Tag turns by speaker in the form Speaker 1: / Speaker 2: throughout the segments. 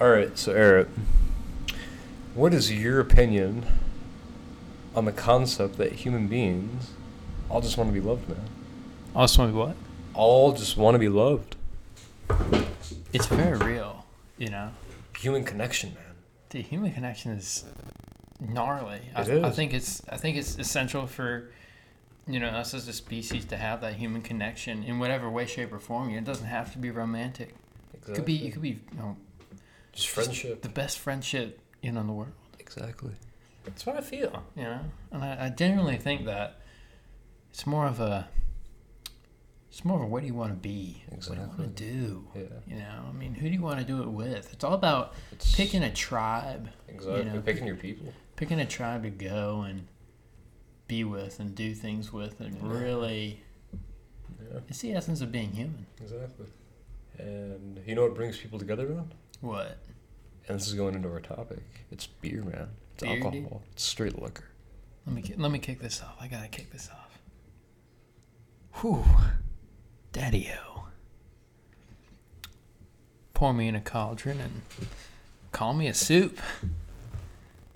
Speaker 1: All right, so Errett, what is your opinion on the concept that human beings all just want to be loved, man?
Speaker 2: I just want to be what?
Speaker 1: All just want to be loved.
Speaker 2: It's very real, you know.
Speaker 1: Human connection, man.
Speaker 2: The human connection is gnarly. I,
Speaker 1: It
Speaker 2: I
Speaker 1: is.
Speaker 2: think it's I think it's essential for you know us as a species to have that human connection in whatever way, shape, or form. It doesn't have to be romantic.
Speaker 1: Exactly.
Speaker 2: It could be it could be you know
Speaker 1: just friendship.
Speaker 2: the best friendship you know in the world.
Speaker 1: Exactly.
Speaker 2: That's what I feel, you know. And I, I genuinely think that it's more of a it's more of a what do you want to be? exactly. What do you want to do?
Speaker 1: Yeah.
Speaker 2: You know, I mean, who do you want to do it with? It's all about
Speaker 1: It's
Speaker 2: picking a tribe,
Speaker 1: exactly
Speaker 2: you know,
Speaker 1: picking your people.
Speaker 2: picking a tribe to go and be with and do things with, and really,
Speaker 1: Yeah.
Speaker 2: it's the essence of being human.
Speaker 1: Exactly. And you know what brings people together, man?
Speaker 2: What?
Speaker 1: And this is going into our topic. It's beer, man. It's
Speaker 2: Beer, dude?
Speaker 1: alcohol. It's straight liquor.
Speaker 2: Let me let me kick this off. I gotta kick this off. Whew, Daddy-o. Pour me in a cauldron and call me a soup.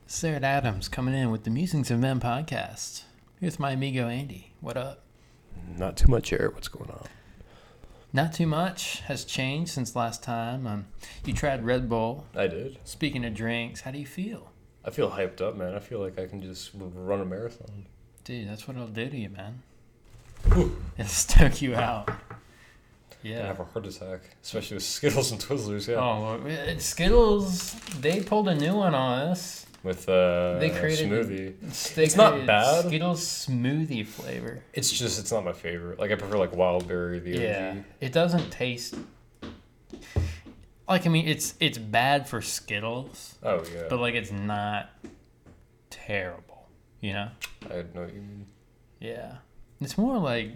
Speaker 2: Errett Adams coming in with the Musings of Men podcast. Here's my amigo Andy. What up?
Speaker 1: Not too much air. What's going on?
Speaker 2: Not too much has changed since last time. Um, you tried Red Bull.
Speaker 1: I did.
Speaker 2: Speaking of drinks, how do you feel?
Speaker 1: I feel hyped up, man. I feel like I can just run a marathon.
Speaker 2: Dude, that's what it'll do to you, man. It'll stoke you out.
Speaker 1: I
Speaker 2: Yeah.
Speaker 1: have a heart attack, especially with Skittles and Twizzlers. Yeah.
Speaker 2: Oh, Skittles, they pulled a new one on us.
Speaker 1: With uh,
Speaker 2: They created
Speaker 1: smoothie.
Speaker 2: They
Speaker 1: It's not
Speaker 2: created
Speaker 1: bad.
Speaker 2: Skittles smoothie flavor.
Speaker 1: It's just it's not my favorite. Like I prefer like wild berry, the
Speaker 2: Yeah.
Speaker 1: OG.
Speaker 2: It doesn't taste like I mean it's it's bad for Skittles,
Speaker 1: Oh yeah.
Speaker 2: but like it's not terrible, you know?
Speaker 1: I know what you mean.
Speaker 2: Yeah. It's more like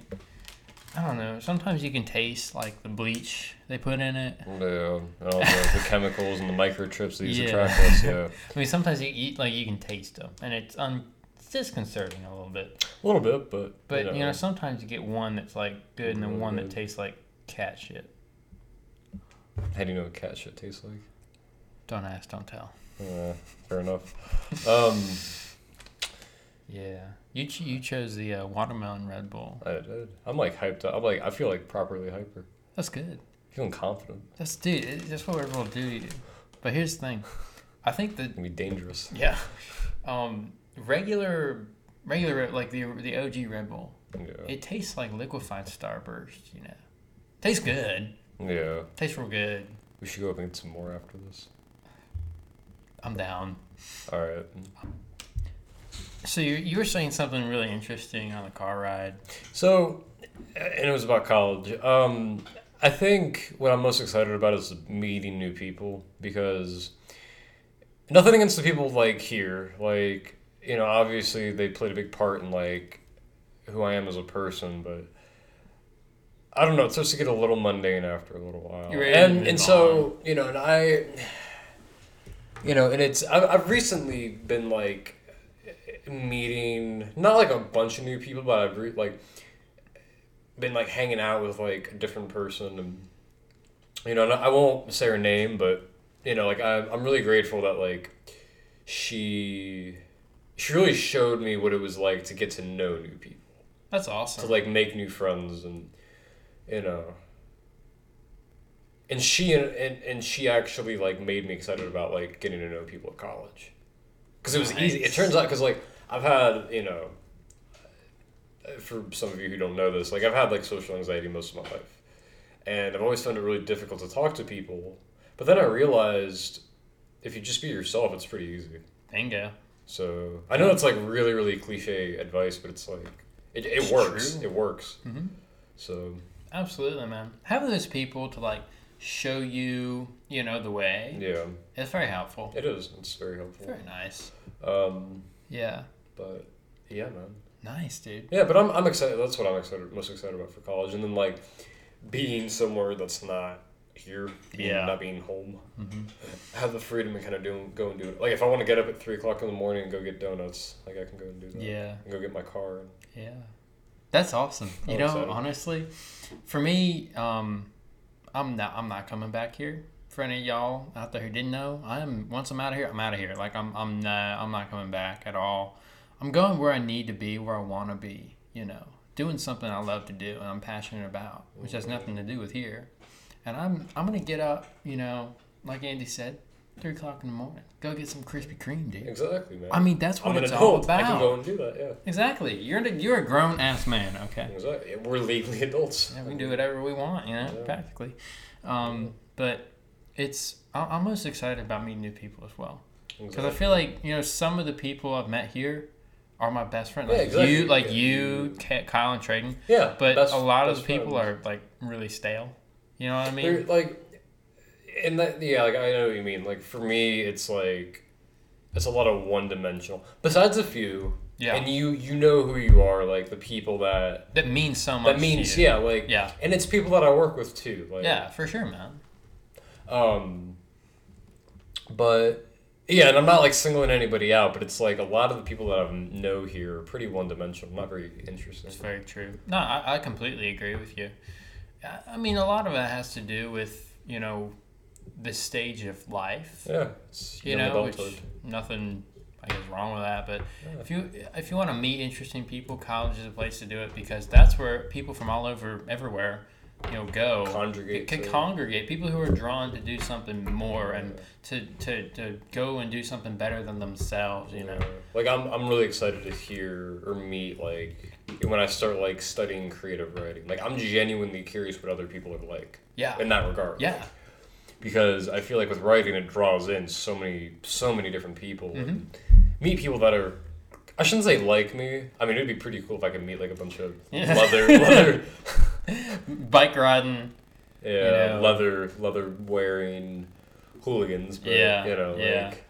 Speaker 2: I don't know. Sometimes you can taste like the bleach they put in it.
Speaker 1: Yeah, and all the, the chemicals and the microchips they use to
Speaker 2: Yeah.
Speaker 1: track us. Yeah,
Speaker 2: I mean, sometimes you eat like you can taste them, and it's un- it's disconcerting a little bit.
Speaker 1: a little bit, but
Speaker 2: But you know, sometimes you get one that's like good, and then one
Speaker 1: good.
Speaker 2: that tastes like cat shit.
Speaker 1: how do you know what cat shit tastes like?
Speaker 2: Don't ask, don't tell.
Speaker 1: Uh, fair enough. Um,
Speaker 2: Yeah, you ch- you chose the uh, watermelon Red Bull.
Speaker 1: I did. I'm like hyped up. I'm like I feel like properly hyper.
Speaker 2: That's good.
Speaker 1: Feeling confident.
Speaker 2: That's dude. it- That's what Red Bull do to you. But here's the thing, I think that
Speaker 1: be dangerous.
Speaker 2: yeah, um, regular regular like the the OG Red Bull,
Speaker 1: Yeah.
Speaker 2: it tastes like liquefied Starburst. You know, tastes good.
Speaker 1: Yeah.
Speaker 2: Tastes real good.
Speaker 1: We should go up and get some more after this.
Speaker 2: I'm down.
Speaker 1: All right.
Speaker 2: So you you were saying something really interesting on the car ride.
Speaker 1: So, and it was about college. Um, I think what I'm most excited about is meeting new people because nothing against the people like here. Like, you know, obviously they played a big part in like who I am as a person, but I don't know. It starts to get a little mundane after a little while. And and so you know, and I, you know, and it's I've, I've recently been like meeting not like a bunch of new people, but I've re- like been like hanging out with like a different person, and you know, I won't say her name, but you know, like I'm I'm really grateful that like she she really showed me what it was like to get to know new people,
Speaker 2: That's awesome.
Speaker 1: to like make new friends, and you know. And she and, and, and she actually like made me excited about like getting to know people at college, because it was easy. It turns out because like I've had you know for some of you who don't know this, like I've had like social anxiety most of my life, and I've always found it really difficult to talk to people. But then I realized if you just be yourself, it's pretty easy.
Speaker 2: Bingo.
Speaker 1: So I know it's like really really cliche advice, but it's like it, it
Speaker 2: It's
Speaker 1: works.
Speaker 2: true.
Speaker 1: It works.
Speaker 2: Mhm.
Speaker 1: So
Speaker 2: Absolutely, man. Having those people to like show you, you know, the way,
Speaker 1: yeah,
Speaker 2: it's very helpful.
Speaker 1: it is. It's very helpful.
Speaker 2: Very nice.
Speaker 1: Um,
Speaker 2: Yeah.
Speaker 1: But yeah, man.
Speaker 2: Nice, dude.
Speaker 1: Yeah, but I'm, I'm excited. That's what I'm excited most excited about for college, and then like being somewhere that's not here, being,
Speaker 2: Yeah.
Speaker 1: not being home.
Speaker 2: hmm
Speaker 1: have the freedom to kind of do go and do it. Like if I want to get up at three o'clock in the morning and go get donuts, like I can go and do that.
Speaker 2: Yeah.
Speaker 1: And go get my car. And,
Speaker 2: Yeah. That's awesome. You
Speaker 1: I'm
Speaker 2: know,
Speaker 1: excited.
Speaker 2: honestly, for me, um, I'm not I'm not coming back here for any of y'all out there who didn't know, I'm once I'm out of here, I'm out of here. Like I'm I'm not I'm not coming back at all. I'm going where I need to be, where I want to be. You know, doing something I love to do and I'm passionate about, which has nothing to do with here. And I'm I'm gonna get up. You know, like Andy said, three o'clock in the morning, go get some Krispy Kreme, dude.
Speaker 1: Exactly, man.
Speaker 2: I mean, that's what
Speaker 1: I'm
Speaker 2: it's all about.
Speaker 1: I can go and do that. Yeah.
Speaker 2: Exactly. You're a, you're a grown ass man. Okay.
Speaker 1: Exactly. We're legally adults.
Speaker 2: Yeah, we can do whatever we want, you know,
Speaker 1: Yeah.
Speaker 2: practically. Um, but it's I'm most excited about meeting new people as well because I feel like you know some of the people I've met here are my best friends.
Speaker 1: Yeah,
Speaker 2: Like
Speaker 1: exactly.
Speaker 2: you, like
Speaker 1: Yeah.
Speaker 2: you, Kyle, and Traden.
Speaker 1: Yeah,
Speaker 2: But
Speaker 1: best-
Speaker 2: a lot of the people
Speaker 1: friends.
Speaker 2: are like really stale. You know what I mean?
Speaker 1: They're like, and that yeah, like I know what you mean. Like for me, it's like it's a lot of one dimensional. Besides a few,
Speaker 2: Yeah.
Speaker 1: and you you know who you are. Like the people that
Speaker 2: that means so much.
Speaker 1: that means yeah, like
Speaker 2: Yeah.
Speaker 1: and it's people that I work with too. Like
Speaker 2: Yeah, for sure, man.
Speaker 1: Um, but yeah, and I'm not like singling anybody out, but it's like a lot of the people that I know here are pretty one dimensional, not very interesting.
Speaker 2: It's very true. No, I, I completely agree with you. I, I mean, a lot of it has to do with you know the stage of life.
Speaker 1: Yeah, it's
Speaker 2: you know, which nothing I guess wrong with that. But
Speaker 1: Yeah.
Speaker 2: if you if you want to meet interesting people, college is a place to do it because that's where people from all over everywhere, you know, go
Speaker 1: Congregate
Speaker 2: can
Speaker 1: to-
Speaker 2: congregate. People who are drawn to do something more and to, to, to go and do something better than themselves. You know.
Speaker 1: Like I'm, I'm really excited to hear or meet like when I start like studying creative writing. Like I'm genuinely curious what other people are like
Speaker 2: Yeah.
Speaker 1: in that regard.
Speaker 2: Yeah.
Speaker 1: Because I feel like with writing it draws in so many so many different people.
Speaker 2: Mm-hmm.
Speaker 1: Meet people that are I shouldn't say like me. I mean it'd be pretty cool if I could meet like a bunch of
Speaker 2: Yeah.
Speaker 1: leather leather
Speaker 2: Bike riding.
Speaker 1: yeah,
Speaker 2: know.
Speaker 1: leather leather wearing hooligans, but
Speaker 2: Yeah,
Speaker 1: you know,
Speaker 2: yeah.
Speaker 1: like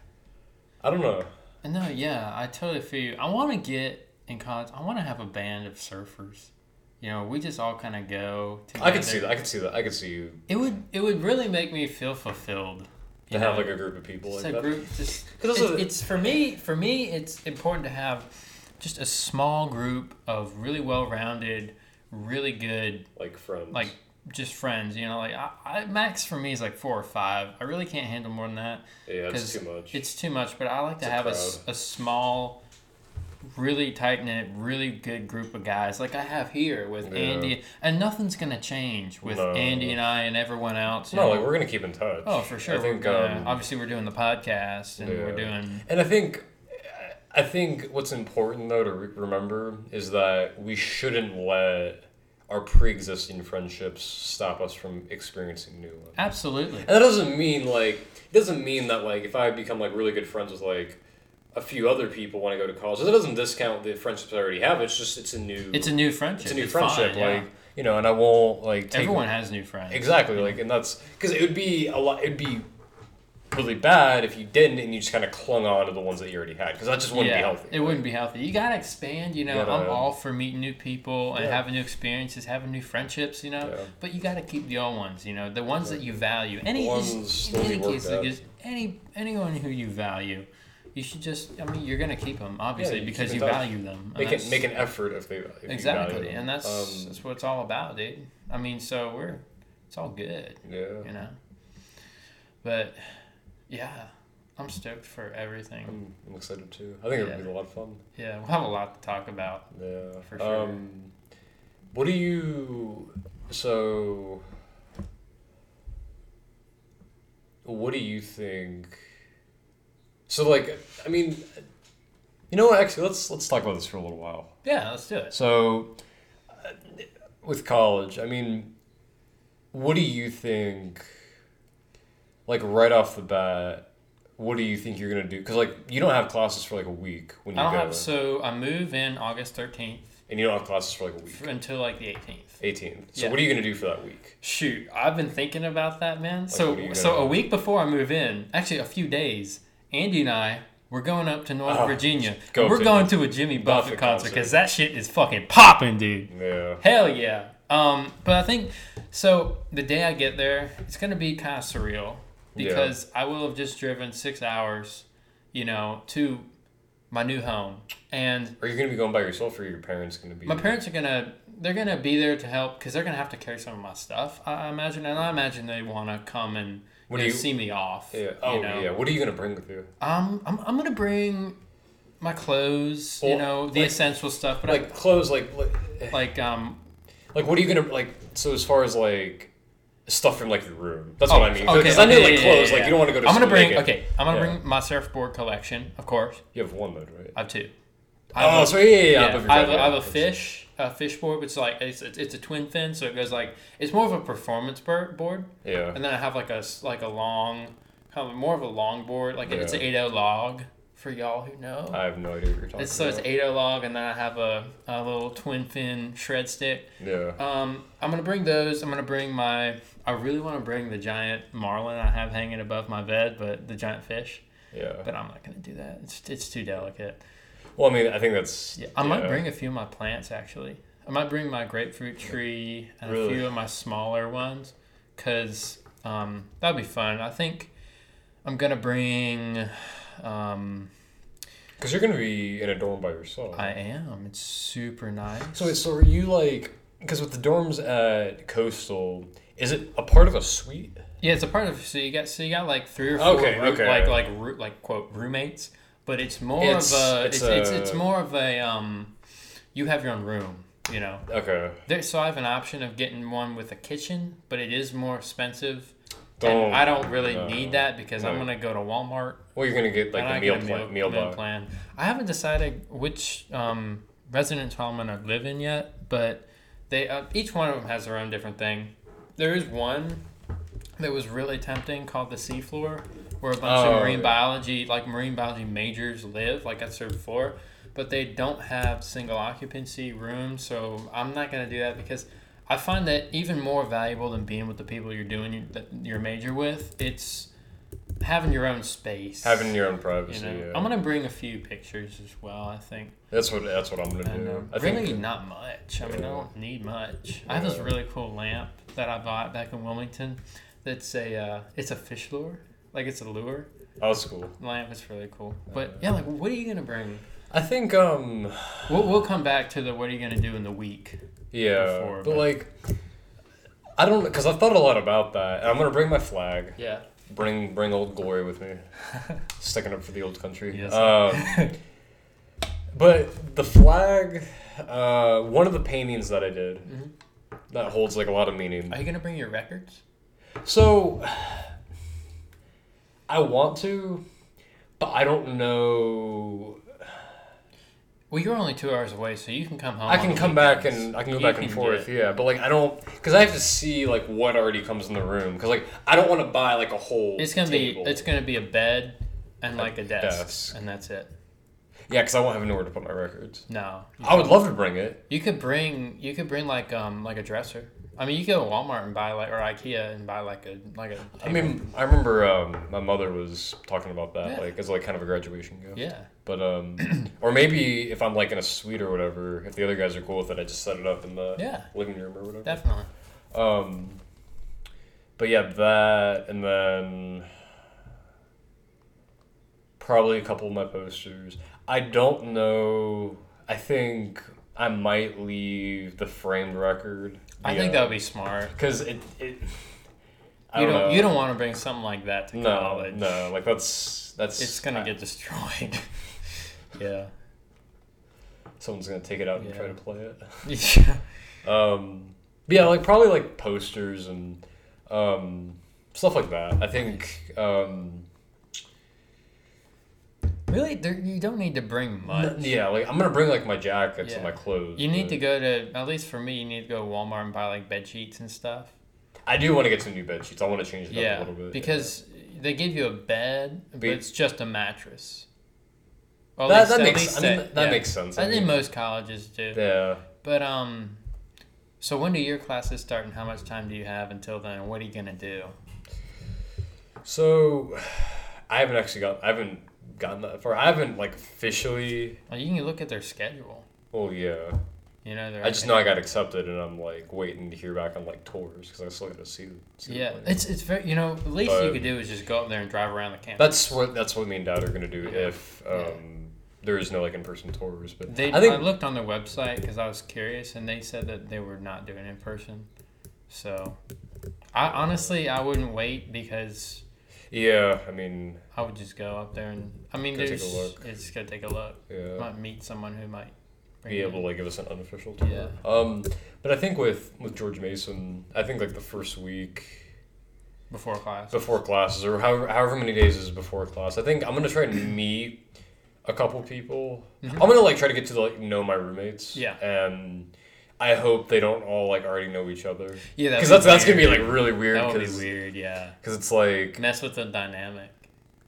Speaker 1: I don't know.
Speaker 2: No, yeah, I totally feel you. I want to get in college. I want to have a band of surfers. You know, we just all kind of go. Together.
Speaker 1: I could see that. I could see that. I could see you
Speaker 2: It would it would really make me feel fulfilled.
Speaker 1: To
Speaker 2: you
Speaker 1: have
Speaker 2: know?
Speaker 1: like a group of people
Speaker 2: Just
Speaker 1: like
Speaker 2: a
Speaker 1: that.
Speaker 2: group. Just
Speaker 1: 'Cause
Speaker 2: it's,
Speaker 1: those are the-
Speaker 2: it's for me. For me, it's important to have just a small group of really well-rounded, really good,
Speaker 1: like friends.
Speaker 2: like just friends. You know, like I, I max for me is like four or five. I really can't handle more than that.
Speaker 1: yeah, it's
Speaker 2: 'cause
Speaker 1: too much.
Speaker 2: It's too much, but I like to
Speaker 1: It's a
Speaker 2: have a, s-
Speaker 1: crowd.
Speaker 2: a small, really tight knit, really good group of guys like I have here with
Speaker 1: Yeah.
Speaker 2: Andy, and nothing's gonna change with
Speaker 1: No.
Speaker 2: Andy and I and everyone else.
Speaker 1: no,
Speaker 2: know.
Speaker 1: like we're gonna keep in touch.
Speaker 2: oh for sure.
Speaker 1: I think
Speaker 2: we're gonna,
Speaker 1: um,
Speaker 2: obviously we're doing the podcast and we're doing
Speaker 1: and I think I think what's important though to re- remember is that we shouldn't let our pre-existing friendships stop us from experiencing new ones.
Speaker 2: absolutely.
Speaker 1: And that doesn't mean like it doesn't mean that like if I become like really good friends with like a few other people when I go to college, It doesn't discount the friendships I already have. It's just it's a new
Speaker 2: It's a new friendship.
Speaker 1: it's a new
Speaker 2: It's
Speaker 1: friendship.
Speaker 2: fine, yeah.
Speaker 1: like you know, and I won't like take
Speaker 2: everyone has new friends.
Speaker 1: exactly like, and that's because it would be a lot. It'd be really bad if you didn't and you just kind of clung on to the ones that you already had because that just wouldn't
Speaker 2: yeah,
Speaker 1: be healthy.
Speaker 2: It wouldn't be healthy. You gotta expand. You know, I'm all for meeting new people and
Speaker 1: Yeah.
Speaker 2: having new experiences, having new friendships. You know,
Speaker 1: Yeah.
Speaker 2: but you gotta keep the old ones. You know, the ones that you value. Any
Speaker 1: The ones
Speaker 2: in any case, like, any anyone who you value, you should just. I mean, you're gonna keep them obviously
Speaker 1: you
Speaker 2: because you
Speaker 1: touch.
Speaker 2: value them.
Speaker 1: Make it make an effort if they if you
Speaker 2: exactly,
Speaker 1: value them. Exactly.
Speaker 2: And that's
Speaker 1: Um,
Speaker 2: that's what it's all about, dude. I mean, so we're it's all good,
Speaker 1: yeah.
Speaker 2: you know. But yeah, I'm stoked for everything.
Speaker 1: I'm, I'm excited too. I think it'll be a lot of fun.
Speaker 2: Yeah, we'll have a lot to talk about.
Speaker 1: Yeah.
Speaker 2: For sure.
Speaker 1: Um, what do you so? What do you think? So like, I mean, you know what? Actually, let's let's talk about this for a little while.
Speaker 2: Yeah, let's do it.
Speaker 1: So, uh, with college, I mean, what do you think? Like right off the bat, what do you think you're gonna do? Because like you don't have classes for like a week when you
Speaker 2: I don't
Speaker 1: go,
Speaker 2: have so I move in August thirteenth
Speaker 1: and you don't have classes for like a week.
Speaker 2: until like the eighteenth.
Speaker 1: 18th. So
Speaker 2: Yeah.
Speaker 1: what are you gonna do for that week?
Speaker 2: Shoot, I've been thinking about that, man.
Speaker 1: what are
Speaker 2: so
Speaker 1: you
Speaker 2: so
Speaker 1: gonna-
Speaker 2: a week before I move in, actually a few days, Andy and I we're going up to Northern
Speaker 1: Oh,
Speaker 2: Virginia.
Speaker 1: go
Speaker 2: we're going to a Jimmy
Speaker 1: Buffett
Speaker 2: Buffett concert because that shit is fucking popping, dude.
Speaker 1: Yeah.
Speaker 2: Hell yeah. Um, but I think so. The day I get there, it's gonna be kind of surreal
Speaker 1: Yeah.
Speaker 2: because I will have just driven six hours, you know, to my new home, and
Speaker 1: Are you gonna be going by yourself, or are your parents gonna be?
Speaker 2: my parents are gonna they're gonna be there to help because they're gonna have to carry some of my stuff. I, I imagine, and I imagine they want to come and
Speaker 1: What
Speaker 2: you
Speaker 1: you-
Speaker 2: see me off.
Speaker 1: Yeah.
Speaker 2: you
Speaker 1: Oh
Speaker 2: know?
Speaker 1: yeah. What are you gonna bring with you?
Speaker 2: Um, I'm, I'm gonna bring my clothes. you know, the
Speaker 1: like-
Speaker 2: essential stuff, but
Speaker 1: Like clothes. Like like,
Speaker 2: like um.
Speaker 1: like what are you gonna like? So as far as like stuff from like your room. That's
Speaker 2: oh,
Speaker 1: what I mean.
Speaker 2: Okay,
Speaker 1: Because I
Speaker 2: okay,
Speaker 1: like
Speaker 2: yeah, yeah,
Speaker 1: clothes.
Speaker 2: yeah,
Speaker 1: Like you don't want to go to.
Speaker 2: I'm gonna bring.
Speaker 1: naked.
Speaker 2: Okay, I'm gonna
Speaker 1: Yeah.
Speaker 2: bring my surfboard collection, of course.
Speaker 1: You have one though, right?
Speaker 2: I have two. I
Speaker 1: Oh,
Speaker 2: have a-
Speaker 1: so yeah, yeah, yeah.
Speaker 2: yeah,
Speaker 1: up if you're
Speaker 2: I have, a, have a fish, a fish board, which is like it's it's a twin fin, so it goes like it's more of a performance board,
Speaker 1: Yeah.
Speaker 2: and then I have like a like a long, kind of more of a long board, like it's an
Speaker 1: Yeah.
Speaker 2: eight o log for y'all who know.
Speaker 1: I have no idea what you're talking
Speaker 2: It's, so it's
Speaker 1: about.
Speaker 2: eight o log, and then I have a, a little twin fin shred stick.
Speaker 1: Yeah.
Speaker 2: Um, I'm gonna bring those. I'm gonna bring my. I really want to bring the giant marlin I have hanging above my bed, but the giant fish.
Speaker 1: Yeah.
Speaker 2: But I'm not gonna do that. It's it's too delicate.
Speaker 1: Well, I mean, I think that's.
Speaker 2: Yeah, I might
Speaker 1: yeah.
Speaker 2: bring a few of my plants actually. I might bring my grapefruit tree and a few of my smaller ones, cause um, that'd be fun. I think I'm gonna bring. Um,
Speaker 1: Because you're gonna be in a dorm by yourself.
Speaker 2: I am. It's super nice.
Speaker 1: So, so are you like? Because with the dorms at Coastal, is it a part of a suite?
Speaker 2: Yeah, it's a part of. So you got so you got like three or four
Speaker 1: Okay, okay.
Speaker 2: like like like quote roommates, but it's more
Speaker 1: It's-
Speaker 2: of a
Speaker 1: it's
Speaker 2: it's, it's, it's more of a um, you have your own room. You know,
Speaker 1: Okay.
Speaker 2: there, so I have an option of getting one with a kitchen, but it is more expensive.
Speaker 1: Don't-
Speaker 2: and I don't really
Speaker 1: no,
Speaker 2: need that because I'm gonna go to Walmart
Speaker 1: Well, you're gonna get like the meal
Speaker 2: a
Speaker 1: plan. Meal,
Speaker 2: meal
Speaker 1: box.
Speaker 2: plan. I haven't decided which um, residence home I'm gonna live in yet, but they uh, each one of them has their own different thing. There is one that was really tempting called the seafloor, where a bunch
Speaker 1: Oh,
Speaker 2: of marine
Speaker 1: yeah.
Speaker 2: biology, like marine biology majors, live. Like I said before, but they don't have single occupancy rooms, so I'm not gonna do that because. I find that even more valuable than being with the people you're doing your, major with. It's having your own space.
Speaker 1: Having your own
Speaker 2: You
Speaker 1: privacy.
Speaker 2: know,
Speaker 1: yeah.
Speaker 2: I'm gonna bring a few pictures as well. I think.
Speaker 1: That's what. That's what I'm gonna
Speaker 2: And,
Speaker 1: do.
Speaker 2: um,
Speaker 1: I
Speaker 2: really
Speaker 1: think.
Speaker 2: not much. I mean, I don't need much. I have this really cool lamp that I bought back in Wilmington. That's a uh, it's a fish lure. Like it's a lure
Speaker 1: That was cool.
Speaker 2: lamp. It's really cool. But yeah, like what are you gonna bring?
Speaker 1: I think. Um.
Speaker 2: We'll, we'll come back to the what are you gonna do in the week.
Speaker 1: Yeah.
Speaker 2: Before,
Speaker 1: but,
Speaker 2: but-
Speaker 1: like. I don't because I've thought a lot about that. And I'm gonna bring my flag.
Speaker 2: Yeah.
Speaker 1: Bring bring old glory with me. Sticking up for the old country.
Speaker 2: Yes.
Speaker 1: Um, but the flag, uh, one of the paintings that I did,
Speaker 2: Mhm.
Speaker 1: that holds like a lot of meaning.
Speaker 2: Are you gonna bring your records?
Speaker 1: So, I want to, but I don't know.
Speaker 2: Well, you're only two hours away, so you can come home.
Speaker 1: I can come back and I can go
Speaker 2: You
Speaker 1: back and
Speaker 2: can
Speaker 1: forth,
Speaker 2: get-
Speaker 1: yeah. But like I don't, because I have to see like what already comes in the room. Because like I don't want to buy like a whole.
Speaker 2: It's gonna
Speaker 1: table.
Speaker 2: be it's gonna be a bed and like a desk,
Speaker 1: desk.
Speaker 2: and that's it.
Speaker 1: yeah, because I won't have nowhere to put my records.
Speaker 2: No,
Speaker 1: I would love to bring it.
Speaker 2: You could bring you could bring like um like a dresser. I mean, you go to Walmart and buy like or IKEA and buy like a like a.
Speaker 1: I
Speaker 2: table.
Speaker 1: mean, I remember um, my mother was talking about that,
Speaker 2: Yeah.
Speaker 1: like as like kind of a graduation gift.
Speaker 2: yeah,
Speaker 1: But um, or maybe if I'm like in a suite or whatever, if the other guys are cool with it, I just set it up in the
Speaker 2: yeah,
Speaker 1: living room or whatever.
Speaker 2: definitely.
Speaker 1: Um, but yeah, that and then probably a couple of my posters. I don't know. I think I might leave the framed record.
Speaker 2: I think that would be smart.
Speaker 1: because it it. I
Speaker 2: You
Speaker 1: don't,
Speaker 2: don't you don't want to bring something like that to
Speaker 1: No,
Speaker 2: college.
Speaker 1: no, like that's that's.
Speaker 2: it's gonna
Speaker 1: I-
Speaker 2: get destroyed. yeah.
Speaker 1: someone's gonna take it out and try to play it.
Speaker 2: Yeah.
Speaker 1: Um, yeah, like probably like posters and um, stuff like that. I think um,
Speaker 2: Really, there, you don't need to bring much.
Speaker 1: yeah, like I'm gonna bring like my jackets and my clothes.
Speaker 2: You need
Speaker 1: but
Speaker 2: to go to at least for me. You need to go to Walmart and buy like bed sheets and stuff.
Speaker 1: I do want to get some new bed sheets. I want to change it up a little bit
Speaker 2: because they give you a bed, but
Speaker 1: Be-
Speaker 2: it's just a mattress. Well,
Speaker 1: that,
Speaker 2: at
Speaker 1: that makes I mean,
Speaker 2: that-
Speaker 1: that
Speaker 2: yeah.
Speaker 1: makes sense.
Speaker 2: I think
Speaker 1: mean,
Speaker 2: most colleges do.
Speaker 1: yeah.
Speaker 2: But um, so when do your classes start, and how much time do you have until then? What are you gonna do?
Speaker 1: So I haven't actually got. I haven't gotten that far. I haven't like officially.
Speaker 2: Well, you can look at their schedule.
Speaker 1: Oh yeah.
Speaker 2: You know,
Speaker 1: I just know I got accepted, and I'm like waiting to hear back on like tours because I still got to see. see
Speaker 2: Yeah, it's it's very you know the least you could do is just go up there and drive around the campus.
Speaker 1: That's what that's what me and Dad are gonna do if um, there is no like in person tours. But
Speaker 2: They,
Speaker 1: I
Speaker 2: I, looked on their website because I was curious, and they said that they were not doing in person. So, I honestly I wouldn't wait because
Speaker 1: Yeah, I mean,
Speaker 2: I would just go up there and I mean just
Speaker 1: Go take a
Speaker 2: there's
Speaker 1: look.
Speaker 2: it's gotta take a look.
Speaker 1: yeah.
Speaker 2: Might meet someone who might bring
Speaker 1: be
Speaker 2: you
Speaker 1: able
Speaker 2: in.
Speaker 1: to like give us an unofficial tour.
Speaker 2: Yeah.
Speaker 1: Um, but I think with with George Mason, I think like the first week
Speaker 2: before class.
Speaker 1: before classes or however however many days is before class, I think I'm gonna try and meet a couple people.
Speaker 2: Mhm.
Speaker 1: I'm gonna like try to get to like know my roommates.
Speaker 2: Yeah.
Speaker 1: And I hope they don't all like already know each other
Speaker 2: Yeah,
Speaker 1: because that's that's gonna be like really weird
Speaker 2: that would be weird. Yeah, Because
Speaker 1: it's like
Speaker 2: mess with the dynamic.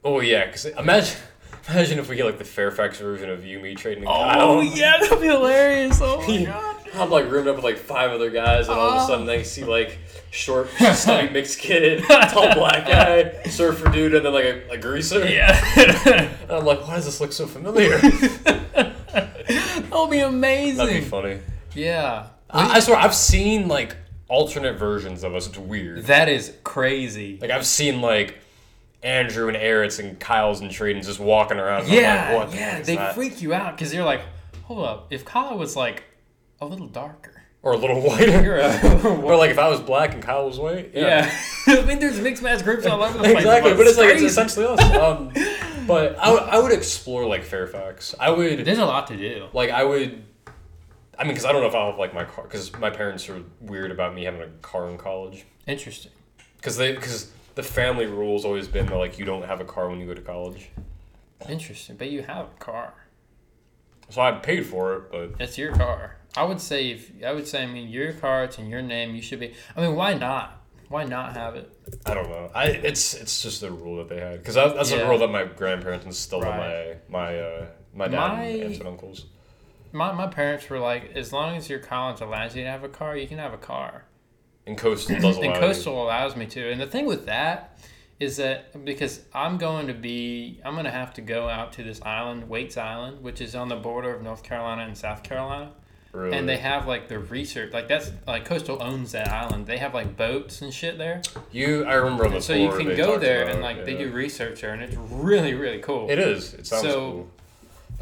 Speaker 1: oh yeah because imagine imagine if we get like the Fairfax version of you me trading
Speaker 2: Oh
Speaker 1: Kyle.
Speaker 2: yeah, that'd be hilarious. Oh my god.
Speaker 1: I'm like roomed up with like five other guys, and all of a
Speaker 2: Oh.
Speaker 1: sudden they see like short, stubby mixed kid, tall black guy, surfer dude, and then like a, a greaser.
Speaker 2: Yeah.
Speaker 1: And I'm like, why does this look so familiar?
Speaker 2: That'll be amazing.
Speaker 1: That'd be funny.
Speaker 2: Yeah.
Speaker 1: I, I swear, I've seen like alternate versions of us. It's weird.
Speaker 2: That is crazy.
Speaker 1: Like I've seen like Andrew and Errett's and Kyle's and Tradens just walking around. and I'm
Speaker 2: Yeah,
Speaker 1: like, what the
Speaker 2: yeah.
Speaker 1: heck is
Speaker 2: They
Speaker 1: that?
Speaker 2: freak you out because you're like, hold up. If Kyle was like a little darker,
Speaker 1: or a little whiter. or like if I was black and Kyle was white.
Speaker 2: yeah. I mean, there's mixed match groups all over the place.
Speaker 1: exactly, but it's like it's
Speaker 2: crazy.
Speaker 1: essentially us. Um, but I would- I would explore like Fairfax. I would
Speaker 2: There's a lot to do.
Speaker 1: like I would. I mean, because I don't know if I'll have like my car. Because my parents are weird about me having a car in college.
Speaker 2: Interesting.
Speaker 1: Because they because the family rule's always been that like you don't have a car when you go to college.
Speaker 2: Interesting. But you have a car.
Speaker 1: So I paid for it, but
Speaker 2: It's your car. I would say if I would say I mean your car, it's in your name. You should be. I mean, why not? Why not have it?
Speaker 1: I don't know. I it's it's just a rule that they had because that's
Speaker 2: Yeah.
Speaker 1: a rule that my grandparents instilled on
Speaker 2: Right.
Speaker 1: my my uh, my dad
Speaker 2: My-
Speaker 1: and aunts and uncles.
Speaker 2: My my parents were like, as long as your college allows you to have a car, you can have a car.
Speaker 1: And coastal does allow
Speaker 2: and coastal allows me to and the thing with that is that because i'm going to be i'm going to have to go out to this island Waties island which is on the border of north carolina and south carolina
Speaker 1: Really.
Speaker 2: and they have like the research like that's like coastal owns that island they have like boats and shit there
Speaker 1: you. I remember on the
Speaker 2: so you can go there and
Speaker 1: it,
Speaker 2: like they do research there and it's really really cool
Speaker 1: It is. It sounds
Speaker 2: So,
Speaker 1: cool.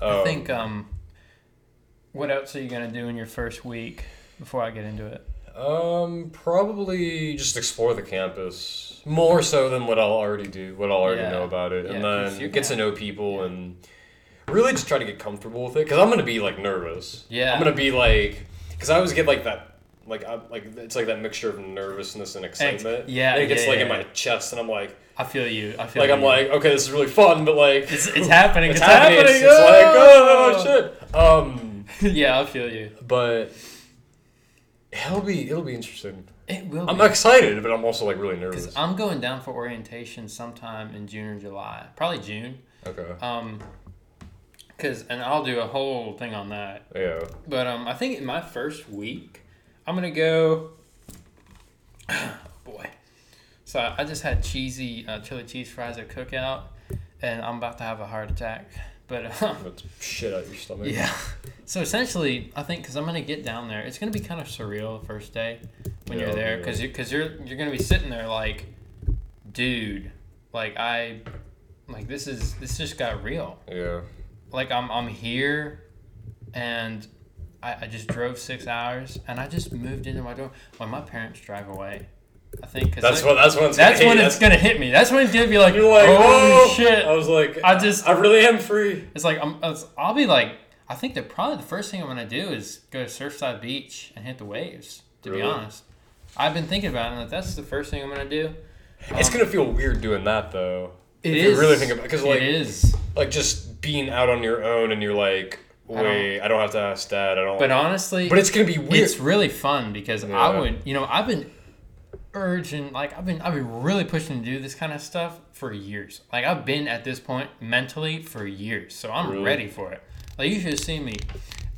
Speaker 2: i
Speaker 1: Um,
Speaker 2: think um what else are you going to do in your first week before i get into it
Speaker 1: Um, probably just explore the campus more so than what I'll already do, what I'll already
Speaker 2: Yeah.
Speaker 1: know about it, and then get to
Speaker 2: gonna-
Speaker 1: know people and really just try to get comfortable with it. Because I'm gonna be like nervous.
Speaker 2: Yeah.
Speaker 1: I'm gonna be like, because I always get like that. Like I like it's like that mixture of nervousness and excitement.
Speaker 2: yeah,
Speaker 1: and it gets
Speaker 2: yeah,
Speaker 1: like in my chest, and I'm like,
Speaker 2: i feel you i feel
Speaker 1: like I'm like, okay, this is really fun, but like,
Speaker 2: it's, it's happening
Speaker 1: it's,
Speaker 2: it's,
Speaker 1: happening. It's, it's like, oh shit. Um,
Speaker 2: yeah i feel you
Speaker 1: but it'll be it'll be interesting.
Speaker 2: It will.
Speaker 1: I'm
Speaker 2: be.
Speaker 1: excited, but I'm also like really nervous.
Speaker 2: Because I'm going down for orientation sometime in June or July, probably June.
Speaker 1: Okay.
Speaker 2: Um, cause and I'll do a whole thing on that.
Speaker 1: Yeah.
Speaker 2: But um, I think in my first week, I'm gonna go. boy, so I just had cheesy uh, chili cheese fries at cookout, and I'm about to have a heart attack. But uh,
Speaker 1: shit out your stomach.
Speaker 2: yeah, so essentially, I think because I'm gonna get down there, it's gonna be kind of surreal the first day when
Speaker 1: Yeah,
Speaker 2: you're there
Speaker 1: yeah.
Speaker 2: because you because you're you're gonna be sitting there like, dude, like I, like this is this just got real.
Speaker 1: Yeah.
Speaker 2: Like I'm I'm here, and I, I just drove six hours and I just moved into my door when my parents drive away. I think cause
Speaker 1: That's what. That's when. It's
Speaker 2: that's
Speaker 1: gonna
Speaker 2: when
Speaker 1: hit.
Speaker 2: it's gonna hit me. That's when it's gonna be like,
Speaker 1: like,
Speaker 2: oh shit.
Speaker 1: I was like,
Speaker 2: I just-
Speaker 1: I really am free.
Speaker 2: It's like I'm, it's- I'll be like, I think that probably the first thing I'm gonna do is go to Surfside Beach and hit the waves. To be honest, I've been thinking about it. and like, that's the first thing I'm gonna do.
Speaker 1: it's gonna feel weird doing that though.
Speaker 2: It
Speaker 1: if
Speaker 2: is
Speaker 1: you really think about because like
Speaker 2: it is.
Speaker 1: like just being out on your own and you're like,
Speaker 2: don't-
Speaker 1: wait, I don't, have to ask dad. I don't.
Speaker 2: But honestly,
Speaker 1: But it's gonna be weird.
Speaker 2: it's really fun because I
Speaker 1: Yeah.
Speaker 2: would, you know, I've been urging, like I've been, I've been really pushing to do this kind of stuff for years. Like I've been at this point mentally for years, so I'm
Speaker 1: Really?
Speaker 2: ready for it. Like you should have seen me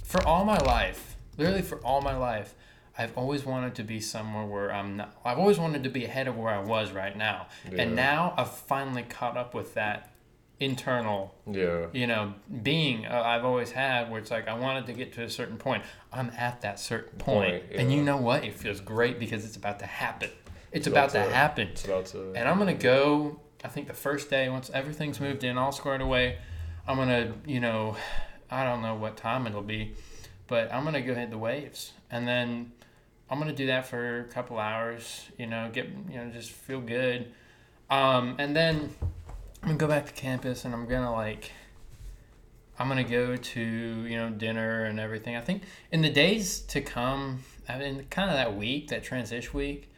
Speaker 2: for all my life, literally for all my life. I've always wanted to be somewhere where I'm not. I've always wanted to be ahead of where I was right now,
Speaker 1: Yeah.
Speaker 2: and now I've finally caught up with that internal
Speaker 1: yeah.
Speaker 2: you know, being uh, I've always had where it's like I wanted to get to a certain point. I'm at that certain point,
Speaker 1: Point,
Speaker 2: and you know what? It feels great because it's about to happen. It's
Speaker 1: It's
Speaker 2: about,
Speaker 1: about
Speaker 2: to happen,
Speaker 1: It's about to.
Speaker 2: and I'm gonna go. I think the first day, once everything's moved in, all squared away, I'm gonna, you know, I don't know what time it'll be, but I'm gonna go hit the waves, and then I'm gonna do that for a couple hours. You know, get you know just feel good, um, and then I'm gonna go back to campus and I'm gonna like. I'm gonna go to you know dinner and everything. I think in the days to come, I mean, kind of that week, that transition week,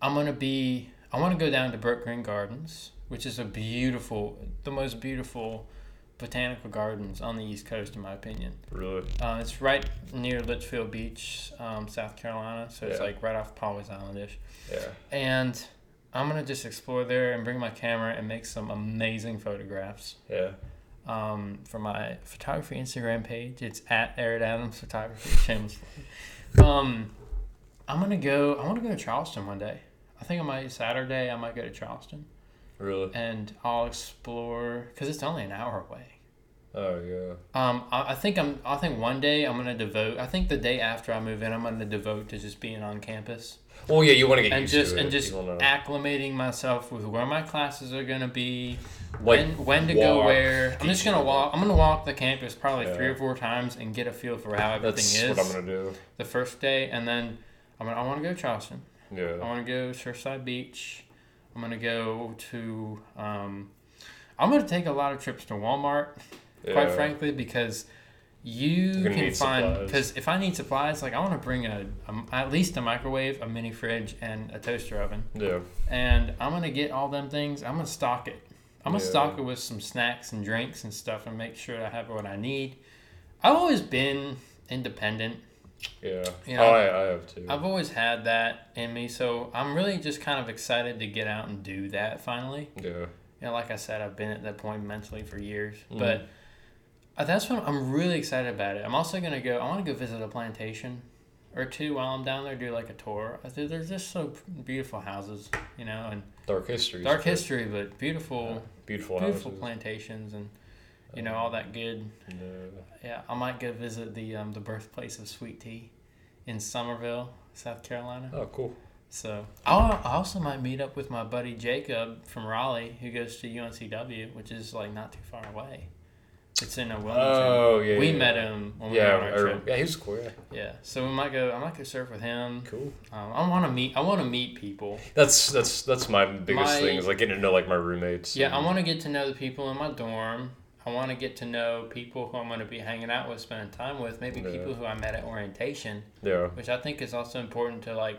Speaker 2: I'm gonna be. I want to go down to Brookgreen Gardens, which is a beautiful, the most beautiful botanical gardens on the East Coast, in my opinion.
Speaker 1: Really?
Speaker 2: Uh, it's right near Litchfield Beach, um, South Carolina, so it's
Speaker 1: Yeah.
Speaker 2: like right off Pawleys Islandish.
Speaker 1: Yeah.
Speaker 2: And I'm gonna just explore there and bring my camera and make some amazing photographs
Speaker 1: Yeah.
Speaker 2: um, for my photography Instagram page. It's at Errett Adams Photography. Um, I'm gonna go. I want to go to Charleston one day. I think I might Saturday. I might go to Charleston
Speaker 1: Really?
Speaker 2: and I'll explore because it's only an hour away.
Speaker 1: Oh yeah.
Speaker 2: Um, I, I think I'm. I think one day I'm gonna devote. I think the day after I move in, I'm gonna devote to just being on campus
Speaker 1: Well, yeah, you want to get
Speaker 2: and
Speaker 1: used
Speaker 2: just
Speaker 1: to it.
Speaker 2: and just acclimating myself with where my classes are gonna be,
Speaker 1: like
Speaker 2: when when to go where. I'm just gonna walk. I'm gonna walk the campus probably
Speaker 1: Yeah.
Speaker 2: three or four times and get a feel for how everything
Speaker 1: That's
Speaker 2: is
Speaker 1: what I'm gonna do.
Speaker 2: the first day, and then I'm gonna, I want to go to Charleston. I
Speaker 1: Yeah.
Speaker 2: want to go Surfside Beach. I'm gonna go to. Um, I'm gonna take a lot of trips to Walmart quite frankly, because you can find because if I need supplies, like I want to bring a, a at least a microwave, a mini fridge, and a toaster oven,
Speaker 1: Yeah.
Speaker 2: and I'm gonna get all them things. I'm gonna stock it. I'm gonna
Speaker 1: Yeah.
Speaker 2: stock it with some snacks and drinks and stuff, and make sure I have what I need. I've always been independent.
Speaker 1: Yeah.
Speaker 2: You know,
Speaker 1: oh, I, I have too.
Speaker 2: I've always had that in me, so I'm really just kind of excited to get out and do that finally
Speaker 1: yeah.
Speaker 2: you know, like I said, I've been at that point mentally for years.
Speaker 1: Mhm.
Speaker 2: But uh, that's what I'm really excited about it. I'm also gonna go. I want to go visit a plantation or two while I'm down there. Do like a tour. I think there's just so beautiful houses, you know, and
Speaker 1: Dark history.
Speaker 2: dark history, but beautiful,
Speaker 1: Yeah. Beautiful,
Speaker 2: beautiful
Speaker 1: houses.
Speaker 2: plantations, and you know all that good.
Speaker 1: Yeah.
Speaker 2: Yeah, I might go visit the um, the birthplace of sweet tea in Summerville, South Carolina.
Speaker 1: Oh, cool.
Speaker 2: So I'll, I also might meet up with my buddy Jacob from Raleigh, who goes to UNCW, which is like not too far away. It's in a Wilmington.
Speaker 1: Oh yeah.
Speaker 2: we
Speaker 1: yeah.
Speaker 2: met him when we
Speaker 1: Yeah.
Speaker 2: were on our trip.
Speaker 1: yeah, he was cool. Yeah.
Speaker 2: Yeah, so we might go. I might go surf with him.
Speaker 1: Cool.
Speaker 2: Um, I want to meet. I want to meet people.
Speaker 1: That's that's that's my biggest
Speaker 2: My-
Speaker 1: thing is like getting to know like my roommates.
Speaker 2: Yeah, I want to get to know the people in my dorm. I want to get to know people who I'm going to be hanging out with, spending time with. Maybe
Speaker 1: Yeah.
Speaker 2: people who I met at orientation.
Speaker 1: Yeah.
Speaker 2: which I think is also important to like,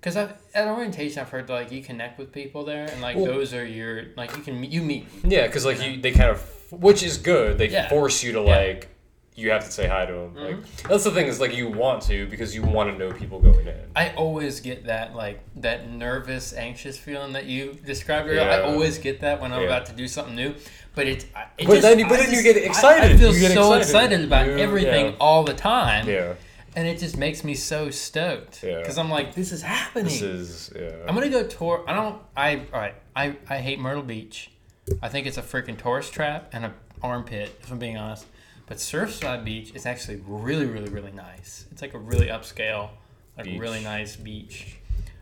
Speaker 2: because at orientation I've heard like you connect with people there and like
Speaker 1: Well-
Speaker 2: those are your like you can you meet
Speaker 1: Yeah, because like you, they kind of, which is good. They
Speaker 2: Yeah.
Speaker 1: force you to like, you have to say hi to them.
Speaker 2: Mhm.
Speaker 1: Like that's the thing is like you want to because you want to know people going in.
Speaker 2: I always get that like that nervous anxious feeling that you described earlier. I always get that when I'm
Speaker 1: Yeah.
Speaker 2: about to do something new, but it's I- it
Speaker 1: But
Speaker 2: just-
Speaker 1: then you-
Speaker 2: I
Speaker 1: but then you
Speaker 2: just-
Speaker 1: get
Speaker 2: I- I,
Speaker 1: excited.
Speaker 2: feel
Speaker 1: You get
Speaker 2: so
Speaker 1: excited.
Speaker 2: excited about
Speaker 1: You-
Speaker 2: everything
Speaker 1: yeah.
Speaker 2: all the time,
Speaker 1: Yeah.
Speaker 2: and it just makes me so stoked
Speaker 1: Yeah.
Speaker 2: because I'm like this is happening.
Speaker 1: This is yeah.
Speaker 2: I'm gonna go tour. I don't. I all right. I I hate Myrtle Beach. I think it's a freaking tourist trap and a armpit. If I'm being honest. But Surfside Beach is actually really, really, really nice. It's like a really upscale, like
Speaker 1: Beach.
Speaker 2: really nice beach.